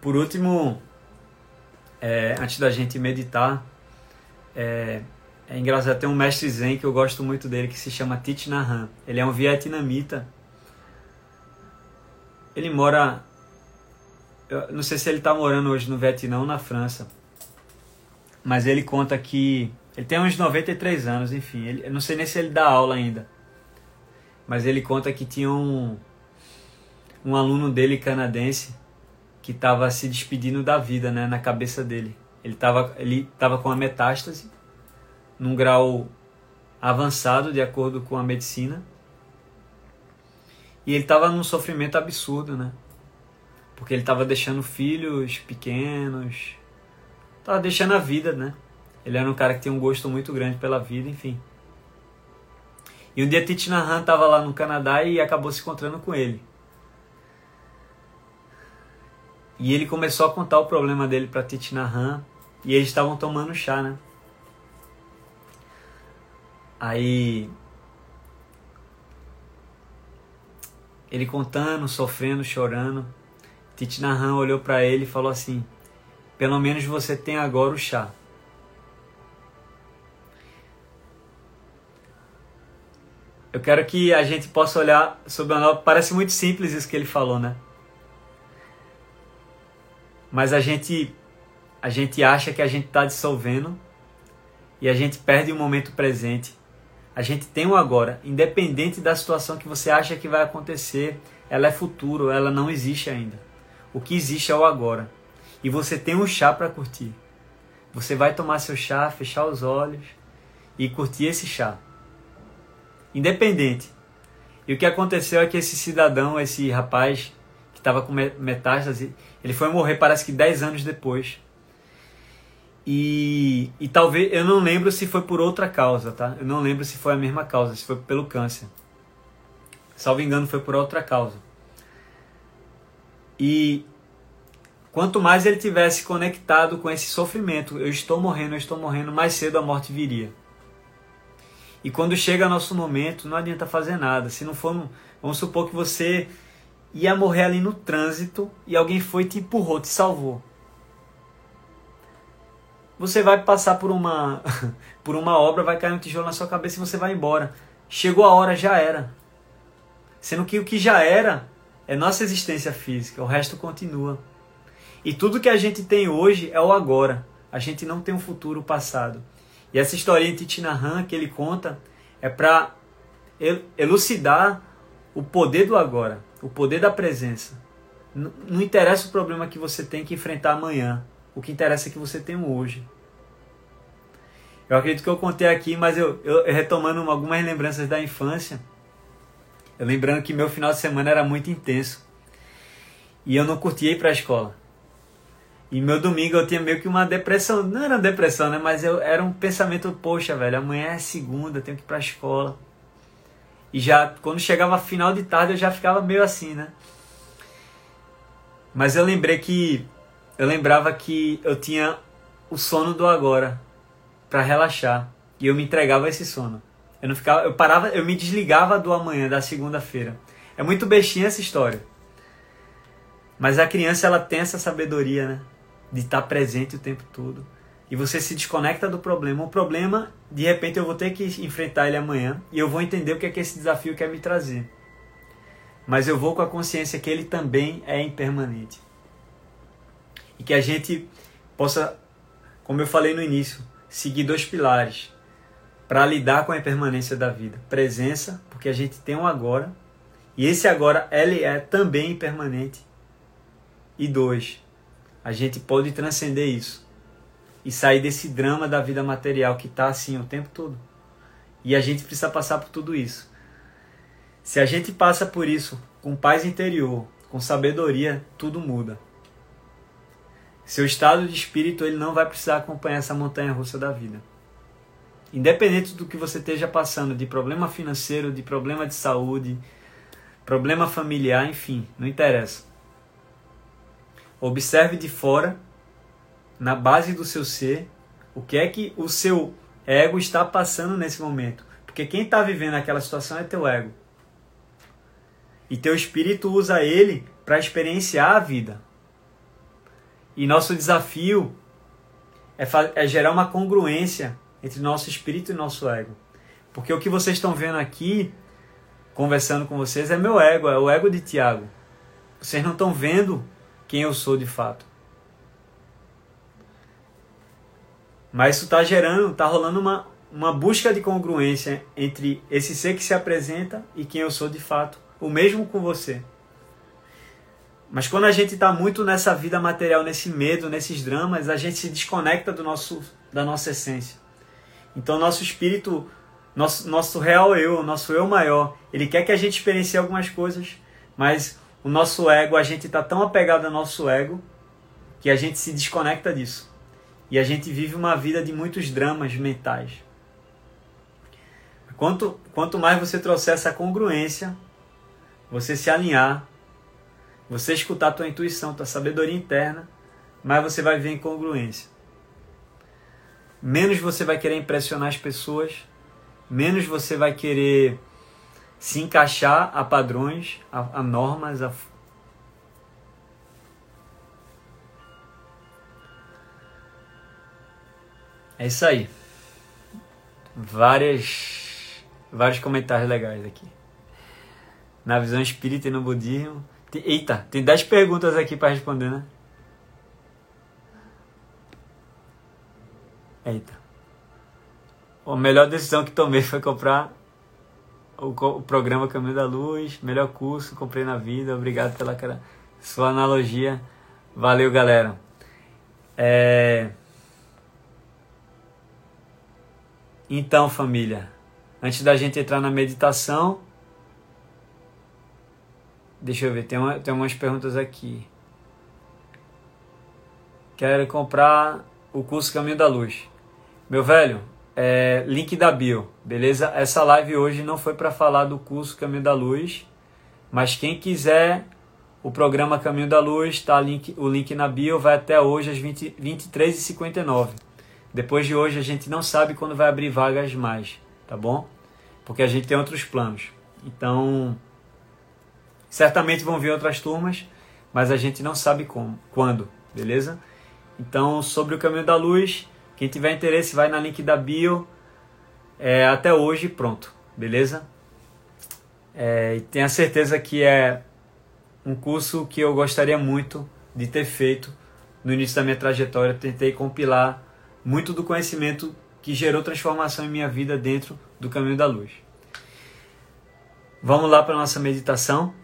Por último, é, antes da gente meditar, é, é engraçado, tem um mestre zen que eu gosto muito dele que se chama Thich Nhat. Ele é um vietnamita ele mora. Eu não sei se ele está morando hoje no Vietnã ou na França. Mas ele conta que. Ele tem uns 93 anos, enfim. Ele, eu não sei nem se ele dá aula ainda. Mas ele conta que tinha um, um aluno dele canadense que estava se despedindo da vida né, na cabeça dele. Ele estava ele tava com a metástase, num grau avançado, de acordo com a medicina. E ele estava num sofrimento absurdo, né? Porque ele estava deixando filhos pequenos, estava deixando a vida, né? Ele era um cara que tinha um gosto muito grande pela vida, enfim. E um dia Titi Nahan estava lá no Canadá e acabou se encontrando com ele. E ele começou a contar o problema dele para Titi Nahan e eles estavam tomando chá, né? Aí Ele contando, sofrendo, chorando. Titi Nahan olhou para ele e falou assim: Pelo menos você tem agora o chá. Eu quero que a gente possa olhar sobre a nova. Parece muito simples isso que ele falou, né? Mas a gente, a gente acha que a gente está dissolvendo e a gente perde o momento presente a gente tem o agora, independente da situação que você acha que vai acontecer, ela é futuro, ela não existe ainda. O que existe é o agora. E você tem um chá para curtir. Você vai tomar seu chá, fechar os olhos e curtir esse chá. Independente. E o que aconteceu é que esse cidadão, esse rapaz que estava com metástase. Ele foi morrer, parece que 10 anos depois. E, e talvez, eu não lembro se foi por outra causa, tá? Eu não lembro se foi a mesma causa, se foi pelo câncer. Salvo engano, foi por outra causa. E quanto mais ele tivesse conectado com esse sofrimento, eu estou morrendo, eu estou morrendo, mais cedo a morte viria. E quando chega nosso momento, não adianta fazer nada. Se não for, vamos supor que você ia morrer ali no trânsito e alguém foi te empurrou, te salvou você vai passar por uma por uma obra, vai cair um tijolo na sua cabeça e você vai embora. Chegou a hora, já era. Sendo que o que já era é nossa existência física, o resto continua. E tudo que a gente tem hoje é o agora. A gente não tem um futuro passado. E essa historinha de Titinahan que ele conta é para elucidar o poder do agora, o poder da presença. Não interessa o problema que você tem que enfrentar amanhã. O que interessa é que você tem hoje. Eu acredito que eu contei aqui, mas eu, eu, retomando algumas lembranças da infância, eu lembrando que meu final de semana era muito intenso. E eu não curtia ir para a escola. E meu domingo eu tinha meio que uma depressão. Não era depressão, né? Mas eu, era um pensamento, poxa, velho, amanhã é segunda, tenho que ir para a escola. E já, quando chegava final de tarde, eu já ficava meio assim, né? Mas eu lembrei que eu lembrava que eu tinha o sono do agora para relaxar e eu me entregava a esse sono. Eu não ficava, eu parava, eu me desligava do amanhã, da segunda-feira. É muito bestinha essa história. Mas a criança ela tem essa sabedoria, né? De estar presente o tempo todo. E você se desconecta do problema. O problema, de repente, eu vou ter que enfrentar ele amanhã e eu vou entender o que é que esse desafio quer me trazer. Mas eu vou com a consciência que ele também é impermanente e que a gente possa, como eu falei no início, seguir dois pilares para lidar com a impermanência da vida. Presença, porque a gente tem um agora, e esse agora ele é também impermanente. E dois, a gente pode transcender isso e sair desse drama da vida material que está assim o tempo todo. E a gente precisa passar por tudo isso. Se a gente passa por isso com paz interior, com sabedoria, tudo muda. Seu estado de espírito ele não vai precisar acompanhar essa montanha russa da vida. Independente do que você esteja passando, de problema financeiro, de problema de saúde, problema familiar, enfim, não interessa. Observe de fora, na base do seu ser, o que é que o seu ego está passando nesse momento. Porque quem está vivendo aquela situação é teu ego. E teu espírito usa ele para experienciar a vida. E nosso desafio é, é gerar uma congruência entre nosso espírito e nosso ego. Porque o que vocês estão vendo aqui, conversando com vocês, é meu ego, é o ego de Tiago. Vocês não estão vendo quem eu sou de fato. Mas isso está gerando, está rolando uma, uma busca de congruência entre esse ser que se apresenta e quem eu sou de fato. O mesmo com você. Mas quando a gente está muito nessa vida material, nesse medo, nesses dramas, a gente se desconecta do nosso, da nossa essência. Então, nosso espírito, nosso, nosso real eu, nosso eu maior, ele quer que a gente experiencie algumas coisas, mas o nosso ego, a gente está tão apegado ao nosso ego que a gente se desconecta disso. E a gente vive uma vida de muitos dramas mentais. Quanto, quanto mais você trouxer essa congruência, você se alinhar você escutar a tua intuição, tua sabedoria interna, mais você vai ver incongruência. Menos você vai querer impressionar as pessoas, menos você vai querer se encaixar a padrões, a, a normas, a É isso aí. Várias, vários comentários legais aqui. Na visão espírita e no budismo, Eita, tem 10 perguntas aqui para responder, né? Eita. A melhor decisão que tomei foi comprar o, o programa Caminho da Luz, melhor curso, comprei na vida. Obrigado pela cara, sua analogia. Valeu, galera. É... Então, família, antes da gente entrar na meditação, Deixa eu ver, tem, uma, tem umas perguntas aqui. Quero comprar o curso Caminho da Luz. Meu velho, é, link da bio, beleza? Essa live hoje não foi para falar do curso Caminho da Luz, mas quem quiser o programa Caminho da Luz, tá link, o link na bio, vai até hoje às 20, 23h59. Depois de hoje a gente não sabe quando vai abrir vagas mais, tá bom? Porque a gente tem outros planos. Então, certamente vão vir outras turmas, mas a gente não sabe como, quando, beleza? Então, sobre o Caminho da Luz, quem tiver interesse vai na link da bio. É, até hoje, pronto, beleza? É, e tenha certeza que é um curso que eu gostaria muito de ter feito no início da minha trajetória. Tentei compilar muito do conhecimento que gerou transformação em minha vida dentro do caminho da luz. Vamos lá para nossa meditação.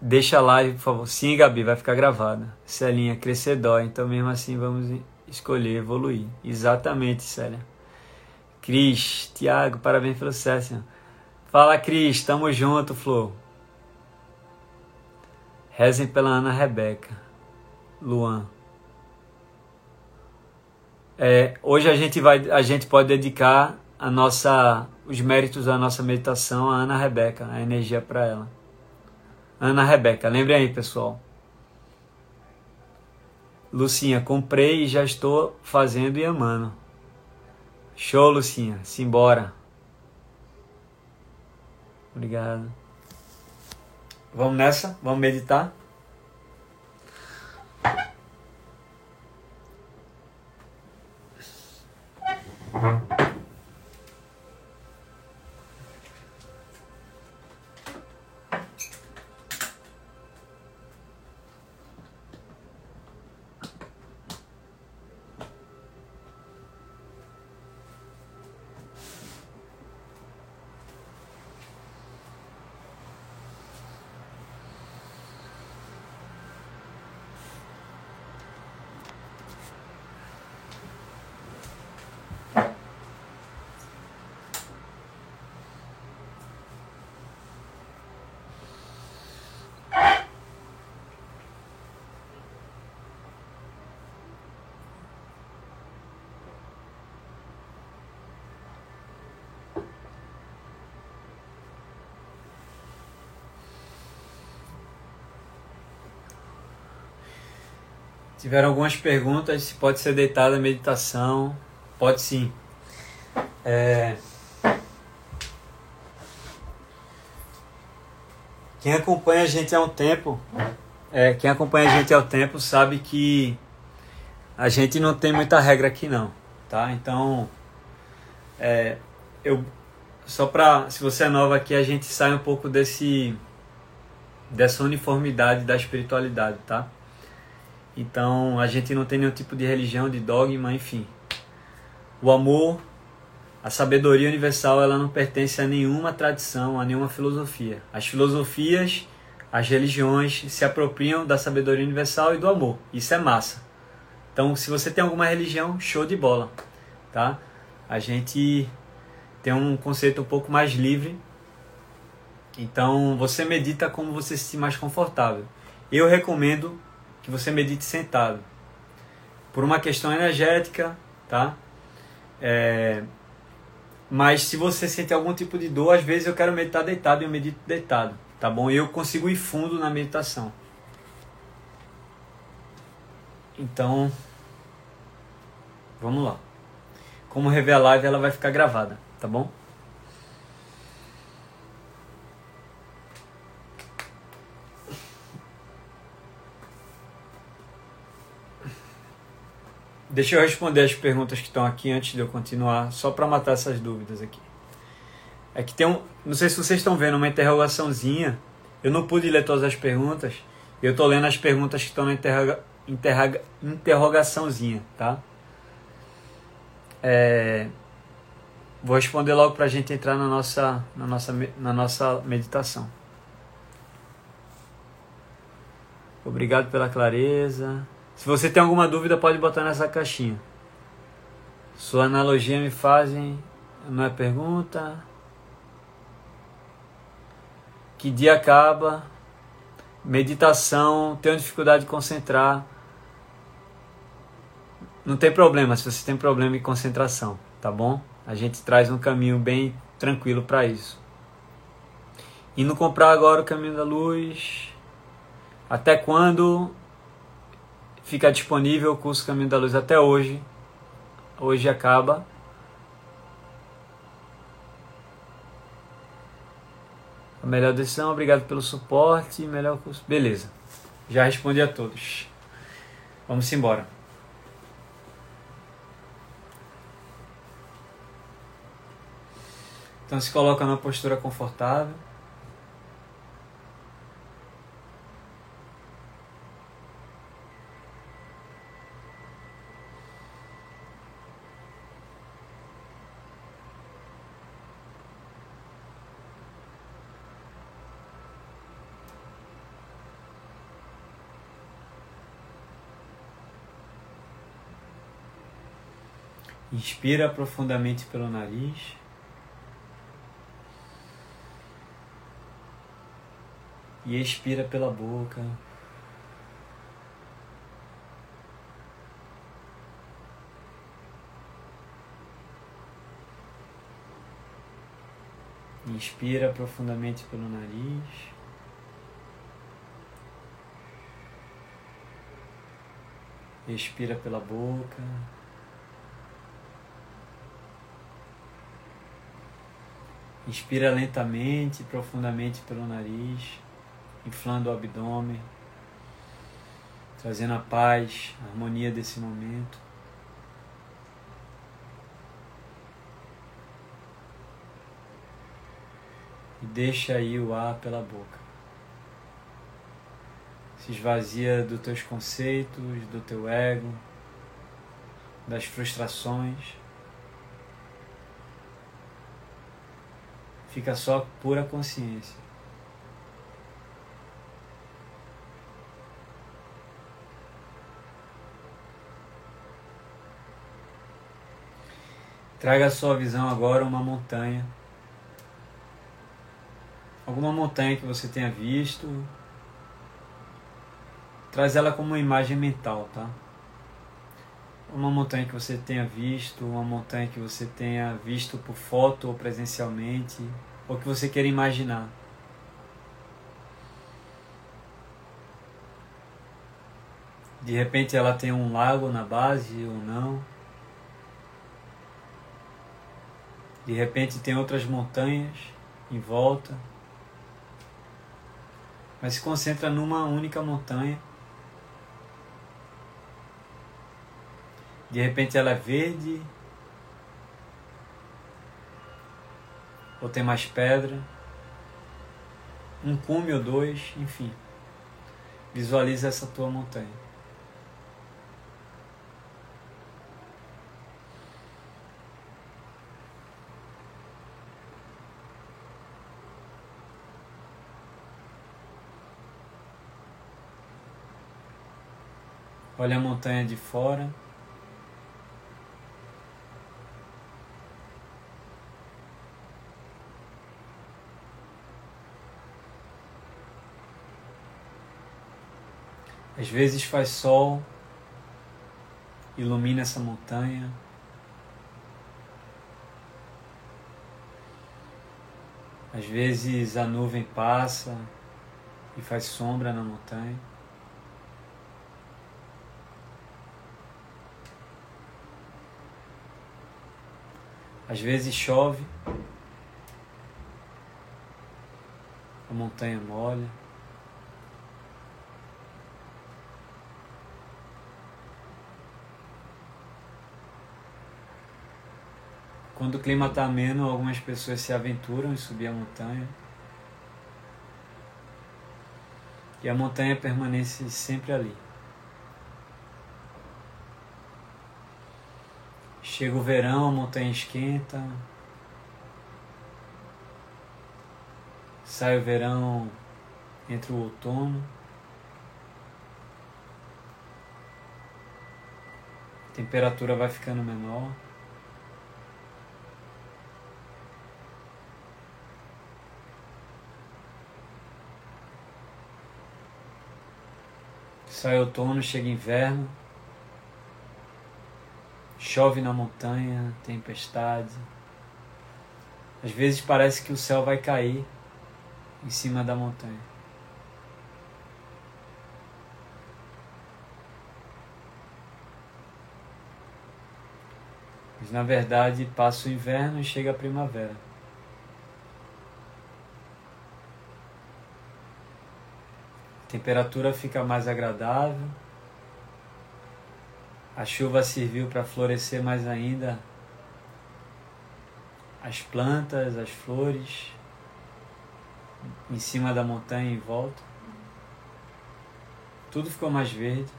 Deixa a live, por favor. Sim, Gabi, vai ficar gravada. Celinha, crescer dói, então mesmo assim vamos escolher evoluir. Exatamente, Célia. Cris, Tiago, parabéns pelo sucesso. Fala, Cris, tamo junto, Flor. Rezem pela Ana Rebeca. Luan. É, hoje a gente vai, a gente pode dedicar a nossa, os méritos da nossa meditação a Ana Rebeca, a energia para ela. Ana Rebeca, lembre aí, pessoal. Lucinha, comprei e já estou fazendo e amando. Show, Lucinha. Simbora. Obrigado. Vamos nessa? Vamos meditar? Uhum. Tiveram algumas perguntas, se pode ser deitada a meditação. Pode sim. É... Quem acompanha a gente há um tempo, é, quem acompanha a gente há um tempo sabe que a gente não tem muita regra aqui não, tá? Então, é, eu só para se você é nova aqui a gente sai um pouco desse dessa uniformidade da espiritualidade, tá? Então a gente não tem nenhum tipo de religião, de dogma, enfim. O amor, a sabedoria universal, ela não pertence a nenhuma tradição, a nenhuma filosofia. As filosofias, as religiões se apropriam da sabedoria universal e do amor. Isso é massa. Então, se você tem alguma religião, show de bola, tá? A gente tem um conceito um pouco mais livre. Então, você medita como você se sentir mais confortável. Eu recomendo que você medite sentado. Por uma questão energética, tá? É, mas se você sente algum tipo de dor, às vezes eu quero meditar deitado e eu medito deitado, tá bom? Eu consigo ir fundo na meditação. Então, vamos lá. Como rever a live, ela vai ficar gravada, tá bom? Deixa eu responder as perguntas que estão aqui antes de eu continuar, só para matar essas dúvidas aqui. É que tem um. Não sei se vocês estão vendo uma interrogaçãozinha. Eu não pude ler todas as perguntas. Eu estou lendo as perguntas que estão na interroga, interroga, interrogaçãozinha, tá? É, vou responder logo para a gente entrar na nossa, na, nossa, na nossa meditação. Obrigado pela clareza. Se você tem alguma dúvida, pode botar nessa caixinha. Sua analogia me fazem. Não é pergunta. Que dia acaba? Meditação, tenho dificuldade de concentrar. Não tem problema se você tem problema de concentração, tá bom? A gente traz um caminho bem tranquilo para isso. Indo comprar agora o caminho da luz. Até quando fica disponível o curso Caminho da Luz? Até hoje. Hoje acaba. A melhor decisão, obrigado pelo suporte. Melhor curso. Beleza. Já respondi a todos. Vamos embora. Então se coloca numa postura confortável. Inspira profundamente pelo nariz. E expira pela boca. Inspira profundamente pelo nariz. Expira pela boca. Inspira lentamente, profundamente pelo nariz, inflando o abdômen, trazendo a paz, a harmonia desse momento. E deixa aí o ar pela boca. Se esvazia dos teus conceitos, do teu ego, das frustrações. Fica só pura consciência. Traga a sua visão agora uma montanha. Alguma montanha que você tenha visto. Traz ela como uma imagem mental, tá? Uma montanha que você tenha visto, uma montanha que você tenha visto por foto ou presencialmente, ou que você queira imaginar. De repente ela tem um lago na base ou não. De repente tem outras montanhas em volta. Mas se concentra numa única montanha De repente ela é verde. Ou tem mais pedra. Um cume ou dois, enfim. Visualiza essa tua montanha. Olha a montanha de fora. Às vezes faz sol, ilumina essa montanha. Às vezes a nuvem passa e faz sombra na montanha. Às vezes chove, a montanha molha. Quando o clima está ameno, algumas pessoas se aventuram em subir a montanha. E a montanha permanece sempre ali. Chega o verão, a montanha esquenta. Sai o verão, entra o outono. A temperatura vai ficando menor. Sai outono, chega inverno. Chove na montanha, tempestade. Às vezes parece que o céu vai cair em cima da montanha. Mas na verdade passa o inverno e chega a primavera. Temperatura fica mais agradável. A chuva serviu para florescer mais ainda as plantas, as flores em cima da montanha em volta. Tudo ficou mais verde.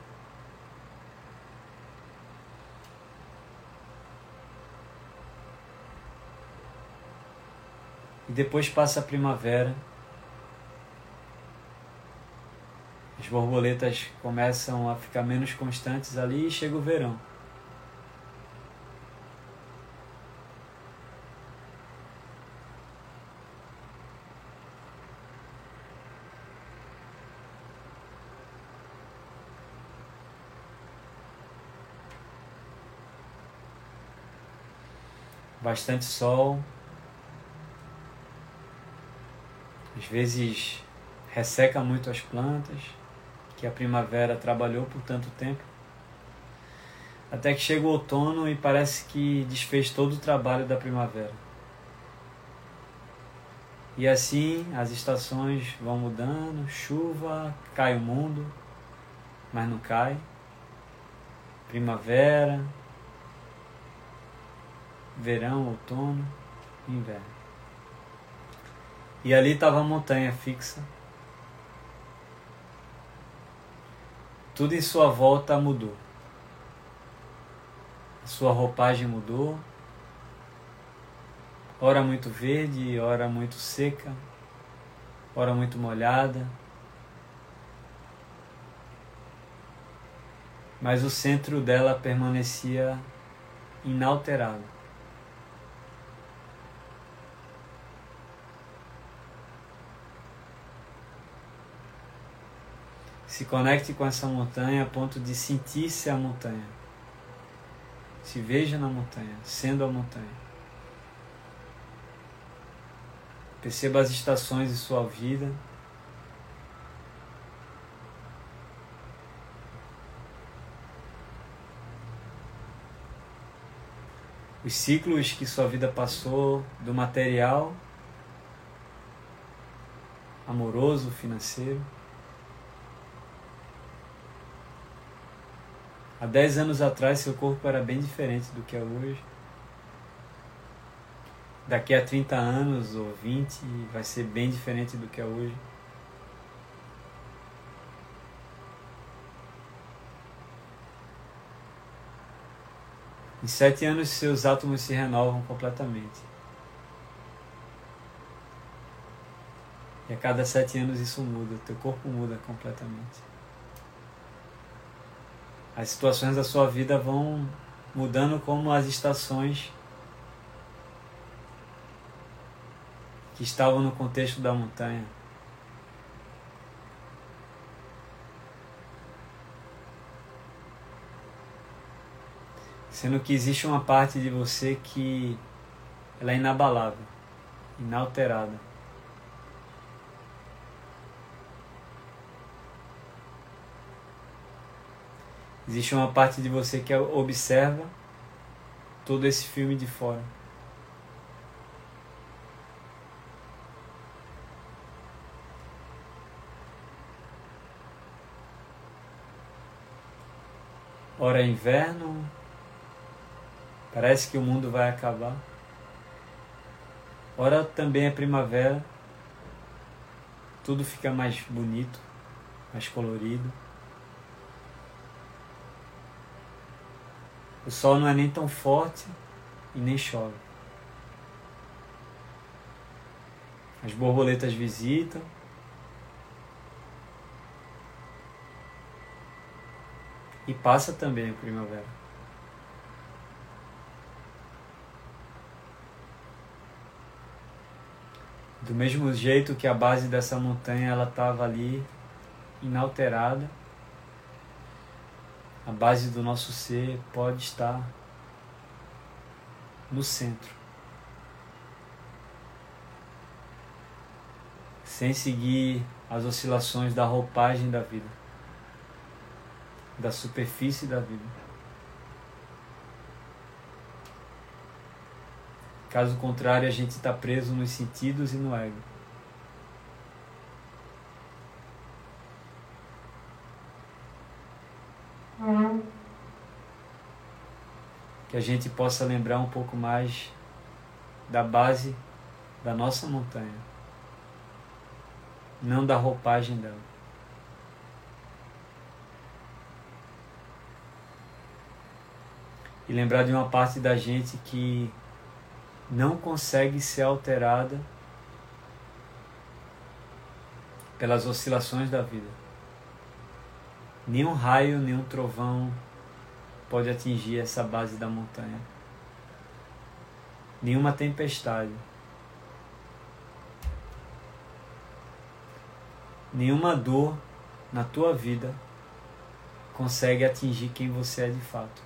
E depois passa a primavera. As borboletas começam a ficar menos constantes ali e chega o verão. Bastante sol, Às vezes resseca muito as plantas, que a primavera trabalhou por tanto tempo. Até que chega o outono e parece que desfez todo o trabalho da primavera. E assim as estações vão mudando, chuva, cai o mundo, mas não cai. Primavera, verão, outono, inverno. E ali estava a montanha fixa. Tudo em sua volta mudou. A sua roupagem mudou. Ora muito verde, ora muito seca, ora muito molhada. Mas o centro dela permanecia inalterado. Se conecte com essa montanha a ponto de sentir-se a montanha. Se veja na montanha, sendo a montanha. Perceba as estações de sua vida. Os ciclos que sua vida passou do material, amoroso, financeiro. Há 10 anos atrás, seu corpo era bem diferente do que é hoje. Daqui a 30 anos ou 20, vai ser bem diferente do que é hoje. Em sete anos, seus átomos se renovam completamente. E a cada sete anos isso muda, teu corpo muda completamente as situações da sua vida vão mudando como as estações que estavam no contexto da montanha. Sendo que existe uma parte de você que ela é inabalável, inalterada. Existe uma parte de você que observa todo esse filme de fora. Ora é inverno, parece que o mundo vai acabar. Ora também é primavera, tudo fica mais bonito, mais colorido. O sol não é nem tão forte e nem chove. As borboletas visitam. E passa também a primavera. Do mesmo jeito que a base dessa montanha ela estava ali inalterada, a base do nosso ser pode estar no centro. Sem seguir as oscilações da roupagem da vida, da superfície da vida. Caso contrário, a gente está preso nos sentidos e no ego. Que a gente possa lembrar um pouco mais da base da nossa montanha, não da roupagem dela. E lembrar de uma parte da gente que não consegue ser alterada pelas oscilações da vida. Nenhum raio, nenhum trovão pode atingir essa base da montanha. Nenhuma tempestade. Nenhuma dor na tua vida consegue atingir quem você é de fato.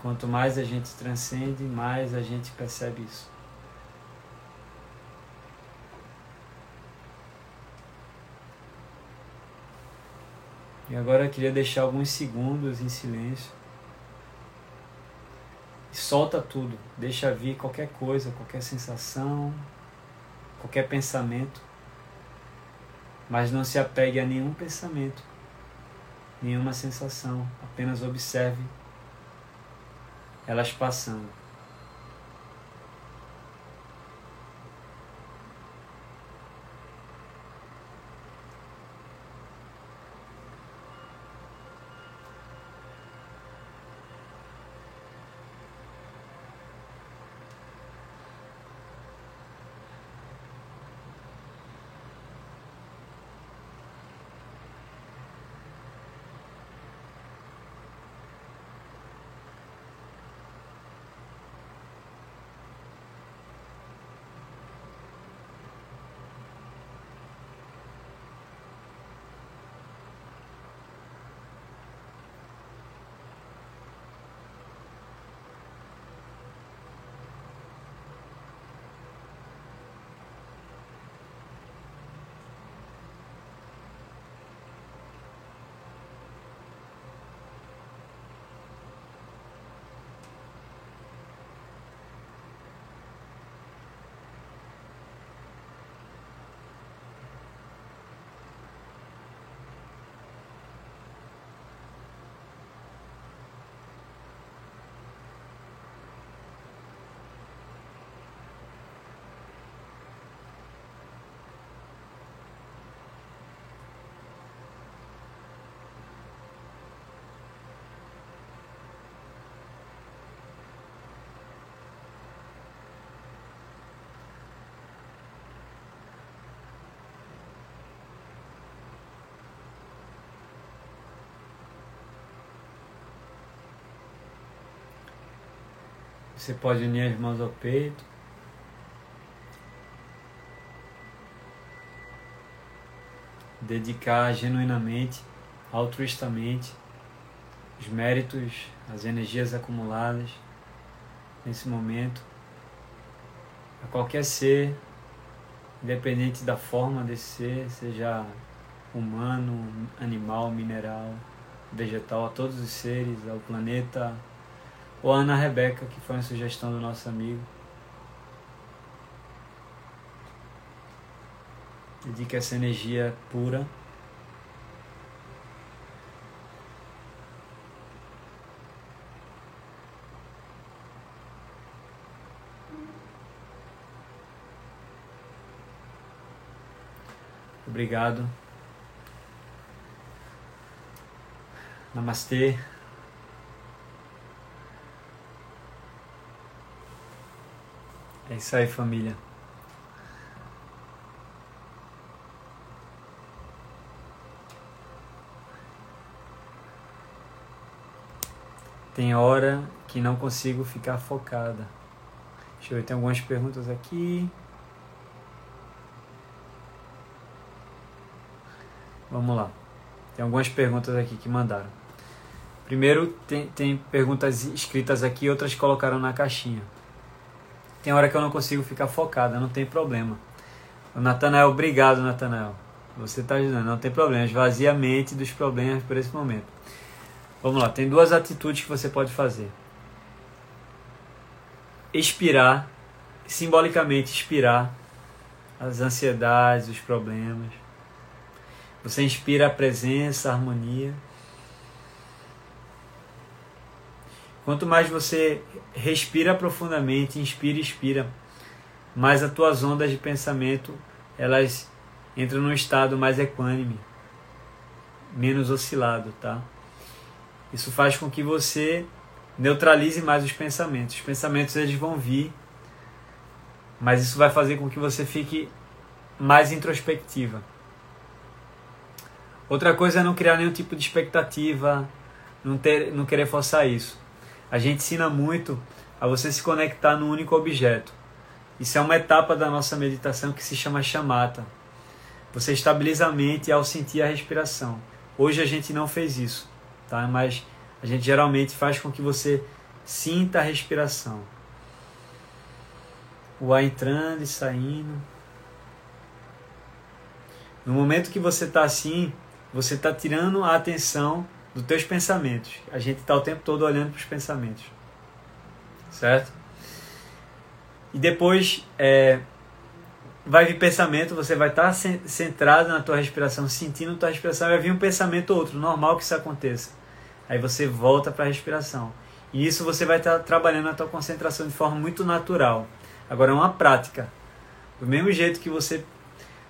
Quanto mais a gente transcende, mais a gente percebe isso. E agora eu queria deixar alguns segundos em silêncio. E solta tudo, deixa vir qualquer coisa, qualquer sensação, qualquer pensamento. Mas não se apegue a nenhum pensamento, nenhuma sensação, apenas observe elas passando. Você pode unir as mãos ao peito. Dedicar genuinamente, altruistamente, os méritos, as energias acumuladas nesse momento a qualquer ser, independente da forma desse ser, seja humano, animal, mineral, vegetal, a todos os seres, ao planeta, ou Ana Rebeca, que foi uma sugestão do nosso amigo. Dedique essa energia pura. Obrigado. Namastê. É isso aí, família. Tem hora que não consigo ficar focada. Deixa eu ver, tem algumas perguntas aqui. Vamos lá. Tem algumas perguntas aqui que mandaram. Primeiro, tem, tem perguntas escritas aqui, outras colocaram na caixinha. Tem hora que eu não consigo ficar focada, não tem problema. O Natanael, obrigado, Natanael. Você está ajudando, não tem problema. Esvazia a mente dos problemas por esse momento. Vamos lá, tem duas atitudes que você pode fazer. Expirar, simbolicamente expirar as ansiedades, os problemas. Você inspira a presença, a harmonia. Quanto mais você respira profundamente, inspira e expira, mais as tuas ondas de pensamento elas entram num estado mais equânime, menos oscilado, tá? Isso faz com que você neutralize mais os pensamentos. Os pensamentos eles vão vir, mas isso vai fazer com que você fique mais introspectiva. Outra coisa é não criar nenhum tipo de expectativa, não, ter, não querer forçar isso. A gente ensina muito a você se conectar num único objeto. Isso é uma etapa da nossa meditação que se chama chamata. Você estabiliza a mente ao sentir a respiração. Hoje a gente não fez isso, tá? Mas a gente geralmente faz com que você sinta a respiração. O ar entrando e saindo. No momento que você está assim, você está tirando a atenção dos teus pensamentos. A gente está o tempo todo olhando para os pensamentos. Certo? E depois é, vai vir pensamento, você vai estar tá centrado na tua respiração, sentindo a tua respiração, vai vir um pensamento ou outro, normal que isso aconteça. Aí você volta para a respiração. E isso você vai estar tá trabalhando a tua concentração de forma muito natural. Agora é uma prática. Do mesmo jeito que você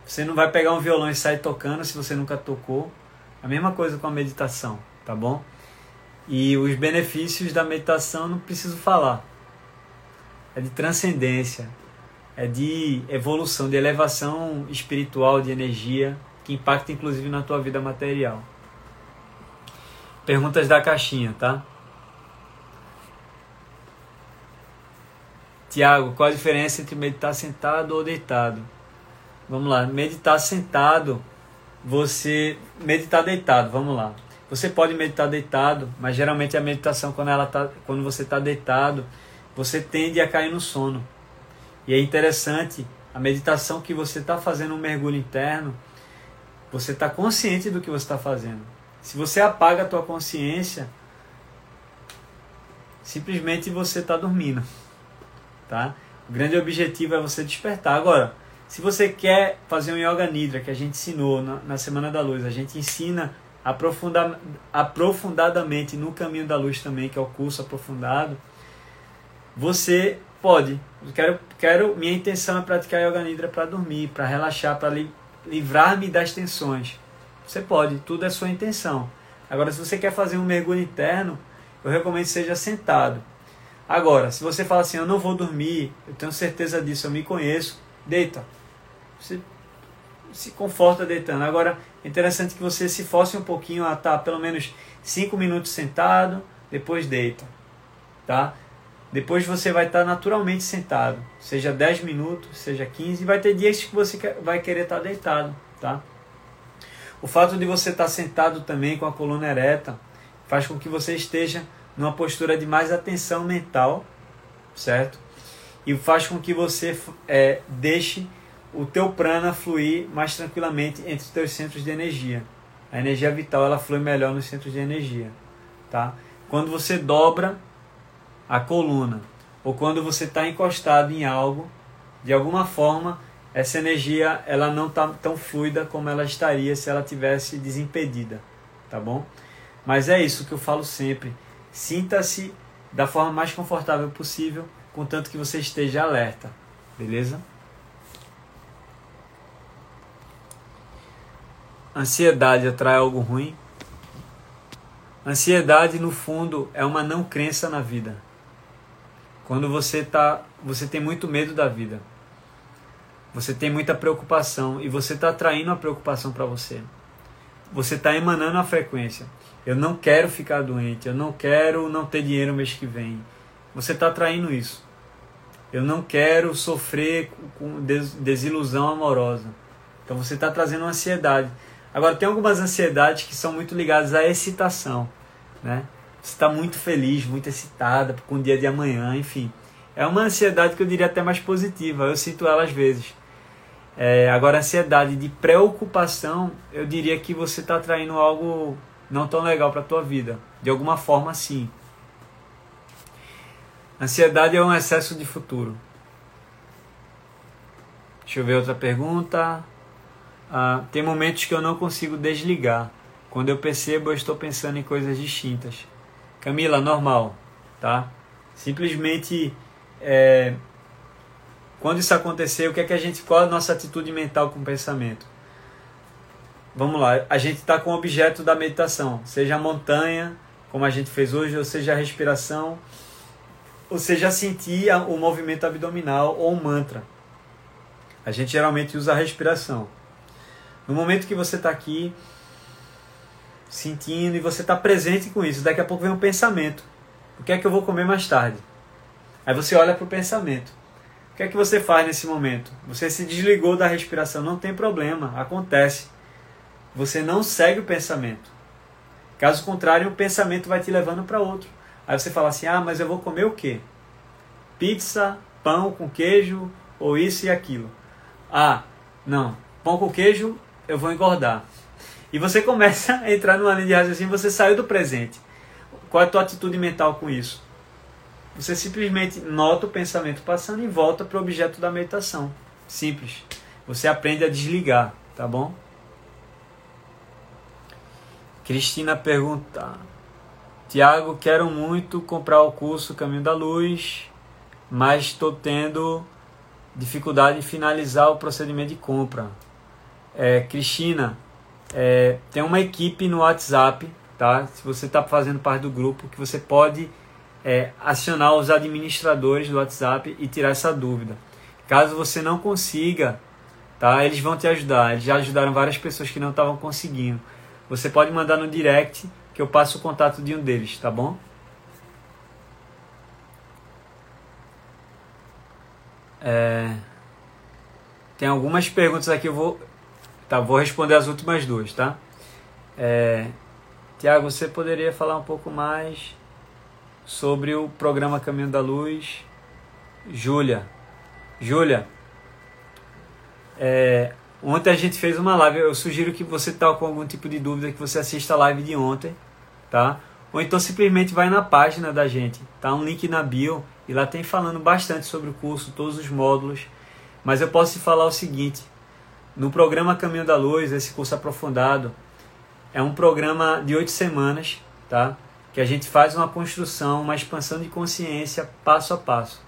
você não vai pegar um violão e sair tocando se você nunca tocou. A mesma coisa com a meditação, tá bom? E os benefícios da meditação não preciso falar. É de transcendência, é de evolução, de elevação espiritual, de energia, que impacta inclusive na tua vida material. Perguntas da caixinha, tá? Tiago, qual a diferença entre meditar sentado ou deitado? Vamos lá, meditar sentado, você meditar deitado, vamos lá. Você pode meditar deitado, mas geralmente a meditação quando ela tá, quando você está deitado, você tende a cair no sono. E é interessante a meditação que você está fazendo um mergulho interno, você está consciente do que você está fazendo. Se você apaga a tua consciência, simplesmente você está dormindo, tá? O grande objetivo é você despertar. Agora, se você quer fazer um Yoga Nidra, que a gente ensinou na, na Semana da Luz, a gente ensina aprofunda, aprofundadamente no Caminho da Luz também, que é o curso aprofundado, você pode. Quero, quero, minha intenção é praticar Yoga Nidra para dormir, para relaxar, para li, livrar-me das tensões. Você pode, tudo é sua intenção. Agora, se você quer fazer um mergulho interno, eu recomendo que seja sentado. Agora, se você fala assim, eu não vou dormir, eu tenho certeza disso, eu me conheço, deita. Você se conforta deitando. Agora, é interessante que você se force um pouquinho a estar pelo menos 5 minutos sentado, depois deita. Tá? Depois você vai estar naturalmente sentado, seja 10 minutos, seja 15, vai ter dias que você vai querer estar deitado, tá? O fato de você estar sentado também com a coluna ereta faz com que você esteja numa postura de mais atenção mental, certo? e faz com que você é, deixe o teu prana fluir mais tranquilamente entre os teus centros de energia. A energia vital ela flui melhor nos centros de energia, tá? Quando você dobra a coluna ou quando você está encostado em algo, de alguma forma essa energia ela não está tão fluida como ela estaria se ela tivesse desimpedida, tá bom? Mas é isso que eu falo sempre. Sinta-se da forma mais confortável possível contanto que você esteja alerta, beleza? Ansiedade atrai algo ruim? Ansiedade, no fundo, é uma não crença na vida. Quando você tá, você tem muito medo da vida. Você tem muita preocupação e você está atraindo a preocupação para você. Você está emanando a frequência. Eu não quero ficar doente, eu não quero não ter dinheiro mês que vem. Você está atraindo isso. Eu não quero sofrer com desilusão amorosa. Então você está trazendo ansiedade. Agora, tem algumas ansiedades que são muito ligadas à excitação, né? Você está muito feliz, muito excitada com o dia de amanhã, enfim. É uma ansiedade que eu diria até mais positiva, eu sinto ela às vezes. É, agora, ansiedade de preocupação, eu diria que você está atraindo algo não tão legal para a tua vida. De alguma forma, sim. Ansiedade é um excesso de futuro. Deixa eu ver outra pergunta. Ah, tem momentos que eu não consigo desligar. Quando eu percebo, eu estou pensando em coisas distintas. Camila, normal, tá? Simplesmente, é, quando isso acontecer, o que é que a gente, qual é a nossa atitude mental com o pensamento? Vamos lá, a gente está com o objeto da meditação, seja a montanha, como a gente fez hoje, ou seja a respiração, ou seja sentir o movimento abdominal ou um mantra. A gente geralmente usa a respiração. No momento que você está aqui sentindo e você está presente com isso, daqui a pouco vem um pensamento. O que é que eu vou comer mais tarde? Aí você olha para o pensamento. O que é que você faz nesse momento? Você se desligou da respiração, não tem problema, acontece. Você não segue o pensamento. Caso contrário, o pensamento vai te levando para outro. Aí você fala assim: ah, mas eu vou comer o quê? Pizza, pão com queijo ou isso e aquilo. Ah, não, pão com queijo eu vou engordar. E você começa a entrar numa linha de raciocínio, você saiu do presente. Qual é a tua atitude mental com isso? Você simplesmente nota o pensamento passando e volta para o objeto da meditação. Simples. Você aprende a desligar, tá bom? Cristina pergunta: Tiago, quero muito comprar o curso Caminho da Luz, mas estou tendo dificuldade em finalizar o procedimento de compra é, Cristina, é, tem uma equipe no WhatsApp, tá? Se você está fazendo parte do grupo, que você pode é, acionar os administradores do WhatsApp e tirar essa dúvida. Caso você não consiga, tá? Eles vão te ajudar. Eles já ajudaram várias pessoas que não estavam conseguindo. Você pode mandar no direct que eu passo o contato de um deles, tá bom? É... Tem algumas perguntas aqui, eu vou Tá, vou responder as últimas duas, tá? É, Tiago, você poderia falar um pouco mais sobre o programa Caminho da Luz? Júlia. Júlia, é, ontem a gente fez uma live. Eu sugiro que você está com algum tipo de dúvida que você assista a live de ontem, tá? Ou então simplesmente vai na página da gente, tá? Um link na bio e lá tem falando bastante sobre o curso, todos os módulos. Mas eu posso te falar o seguinte: no programa Caminho da Luz, esse curso aprofundado, é um programa de oito semanas, tá? Que a gente faz uma construção, uma expansão de consciência passo a passo,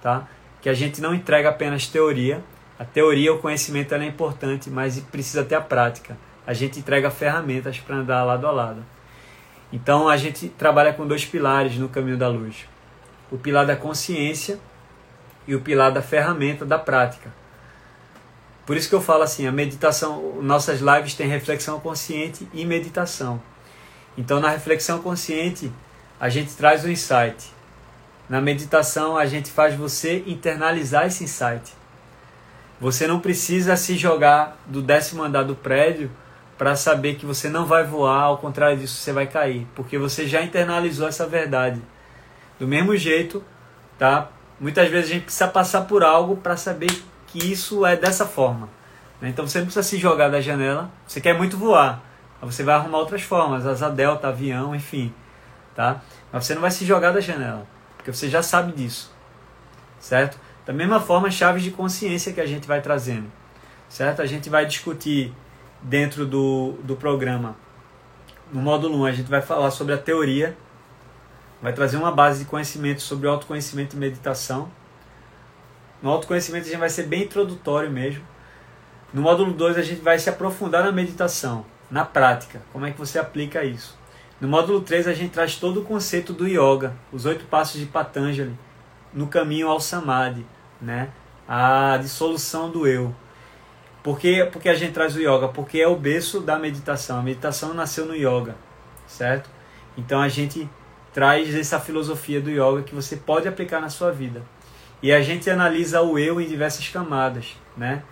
tá? Que a gente não entrega apenas teoria. A teoria, o conhecimento, é importante, mas precisa ter a prática. A gente entrega ferramentas para andar lado a lado. Então a gente trabalha com dois pilares no caminho da luz: o pilar da consciência e o pilar da ferramenta da prática. Por isso que eu falo assim, a meditação, nossas lives têm reflexão consciente e meditação. Então na reflexão consciente a gente traz o insight. Na meditação a gente faz você internalizar esse insight. Você não precisa se jogar do décimo andar do prédio para saber que você não vai voar, ao contrário disso você vai cair, porque você já internalizou essa verdade. Do mesmo jeito, tá? Muitas vezes a gente precisa passar por algo para saber que isso é dessa forma. Né? Então você não precisa se jogar da janela. Você quer muito voar, você vai arrumar outras formas, asa delta, avião, enfim, tá? Mas você não vai se jogar da janela, porque você já sabe disso, certo? Da mesma forma, chaves de consciência que a gente vai trazendo, certo? A gente vai discutir dentro do, do programa, no módulo 1, a gente vai falar sobre a teoria, vai trazer uma base de conhecimento sobre autoconhecimento e meditação, no autoconhecimento a gente vai ser bem introdutório mesmo. No módulo 2 a gente vai se aprofundar na meditação, na prática, como é que você aplica isso. No módulo 3 a gente traz todo o conceito do yoga, os oito passos de Patanjali, no caminho ao samadhi, né? a dissolução do eu. Por que, porque a gente traz o yoga? Porque é o berço da meditação. A meditação nasceu no yoga, certo? Então a gente traz essa filosofia do yoga que você pode aplicar na sua vida. E a gente analisa o eu em diversas camadas, né?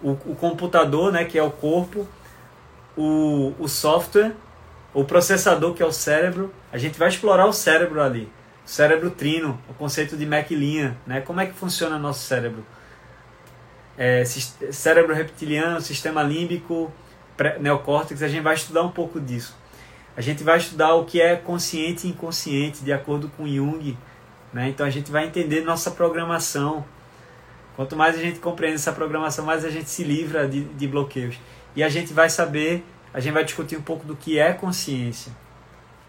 O, o computador, né, que é o corpo, o, o software, o processador que é o cérebro, a gente vai explorar o cérebro ali. O cérebro trino, o conceito de McLean, né? Como é que funciona nosso cérebro? É, cérebro reptiliano, sistema límbico, neocórtex, a gente vai estudar um pouco disso. A gente vai estudar o que é consciente e inconsciente, de acordo com Jung. Né? Então a gente vai entender nossa programação. Quanto mais a gente compreende essa programação, mais a gente se livra de, de bloqueios. E a gente vai saber, a gente vai discutir um pouco do que é consciência.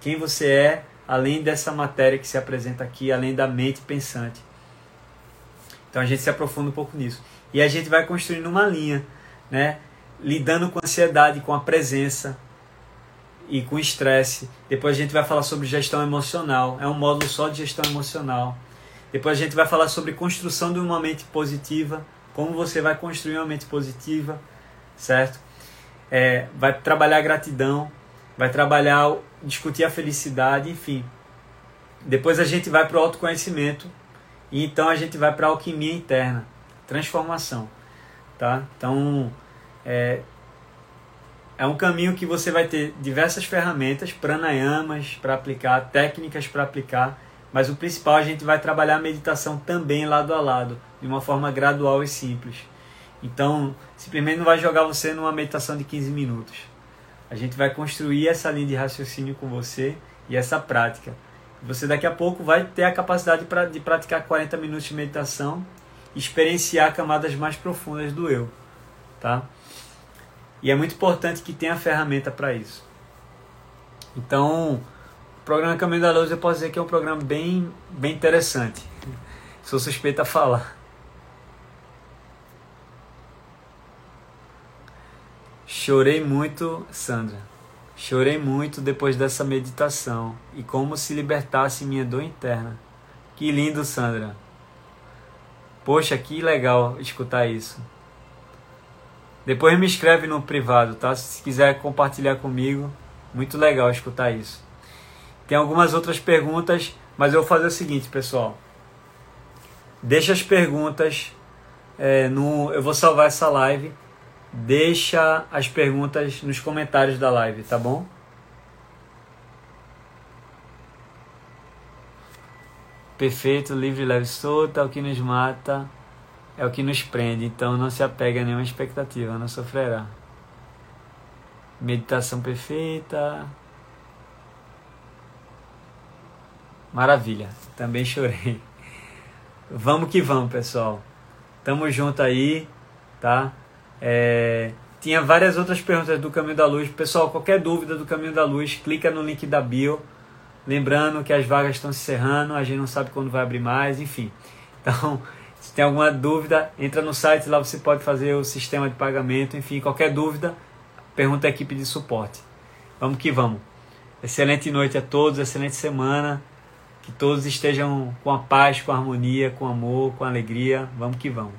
Quem você é, além dessa matéria que se apresenta aqui, além da mente pensante. Então a gente se aprofunda um pouco nisso. E a gente vai construindo uma linha, né? lidando com ansiedade, com a presença e com estresse. Depois a gente vai falar sobre gestão emocional, é um módulo só de gestão emocional. Depois a gente vai falar sobre construção de uma mente positiva, como você vai construir uma mente positiva, certo? É, vai trabalhar a gratidão, vai trabalhar, discutir a felicidade, enfim. Depois a gente vai para o autoconhecimento e então a gente vai para a alquimia interna, transformação, tá? Então é, é um caminho que você vai ter diversas ferramentas, pranayamas para aplicar, técnicas para aplicar, mas o principal a gente vai trabalhar a meditação também lado a lado, de uma forma gradual e simples. Então, simplesmente não vai jogar você numa meditação de 15 minutos. A gente vai construir essa linha de raciocínio com você e essa prática. Você daqui a pouco vai ter a capacidade de praticar 40 minutos de meditação, experienciar camadas mais profundas do eu, tá? E é muito importante que tenha ferramenta para isso. Então, o programa Caminho da Luz eu posso dizer que é um programa bem, bem interessante. Sou suspeito a falar. Chorei muito, Sandra. Chorei muito depois dessa meditação e como se libertasse minha dor interna. Que lindo, Sandra. Poxa, que legal escutar isso. Depois me escreve no privado, tá? Se quiser compartilhar comigo, muito legal escutar isso. Tem algumas outras perguntas, mas eu vou fazer o seguinte, pessoal. Deixa as perguntas é, no. Eu vou salvar essa live. Deixa as perguntas nos comentários da live, tá bom? Perfeito, livre, leve, solta, o que nos mata é o que nos prende, então não se apega a nenhuma expectativa, não sofrerá. Meditação perfeita. Maravilha, também chorei. Vamos que vamos, pessoal. Tamo junto aí, tá? É, tinha várias outras perguntas do Caminho da Luz. Pessoal, qualquer dúvida do Caminho da Luz, clica no link da bio. Lembrando que as vagas estão se encerrando, a gente não sabe quando vai abrir mais, enfim. Então, se tem alguma dúvida, entra no site, lá você pode fazer o sistema de pagamento, enfim, qualquer dúvida, pergunta à equipe de suporte. Vamos que vamos. Excelente noite a todos, excelente semana. Que todos estejam com a paz, com a harmonia, com amor, com alegria. Vamos que vamos.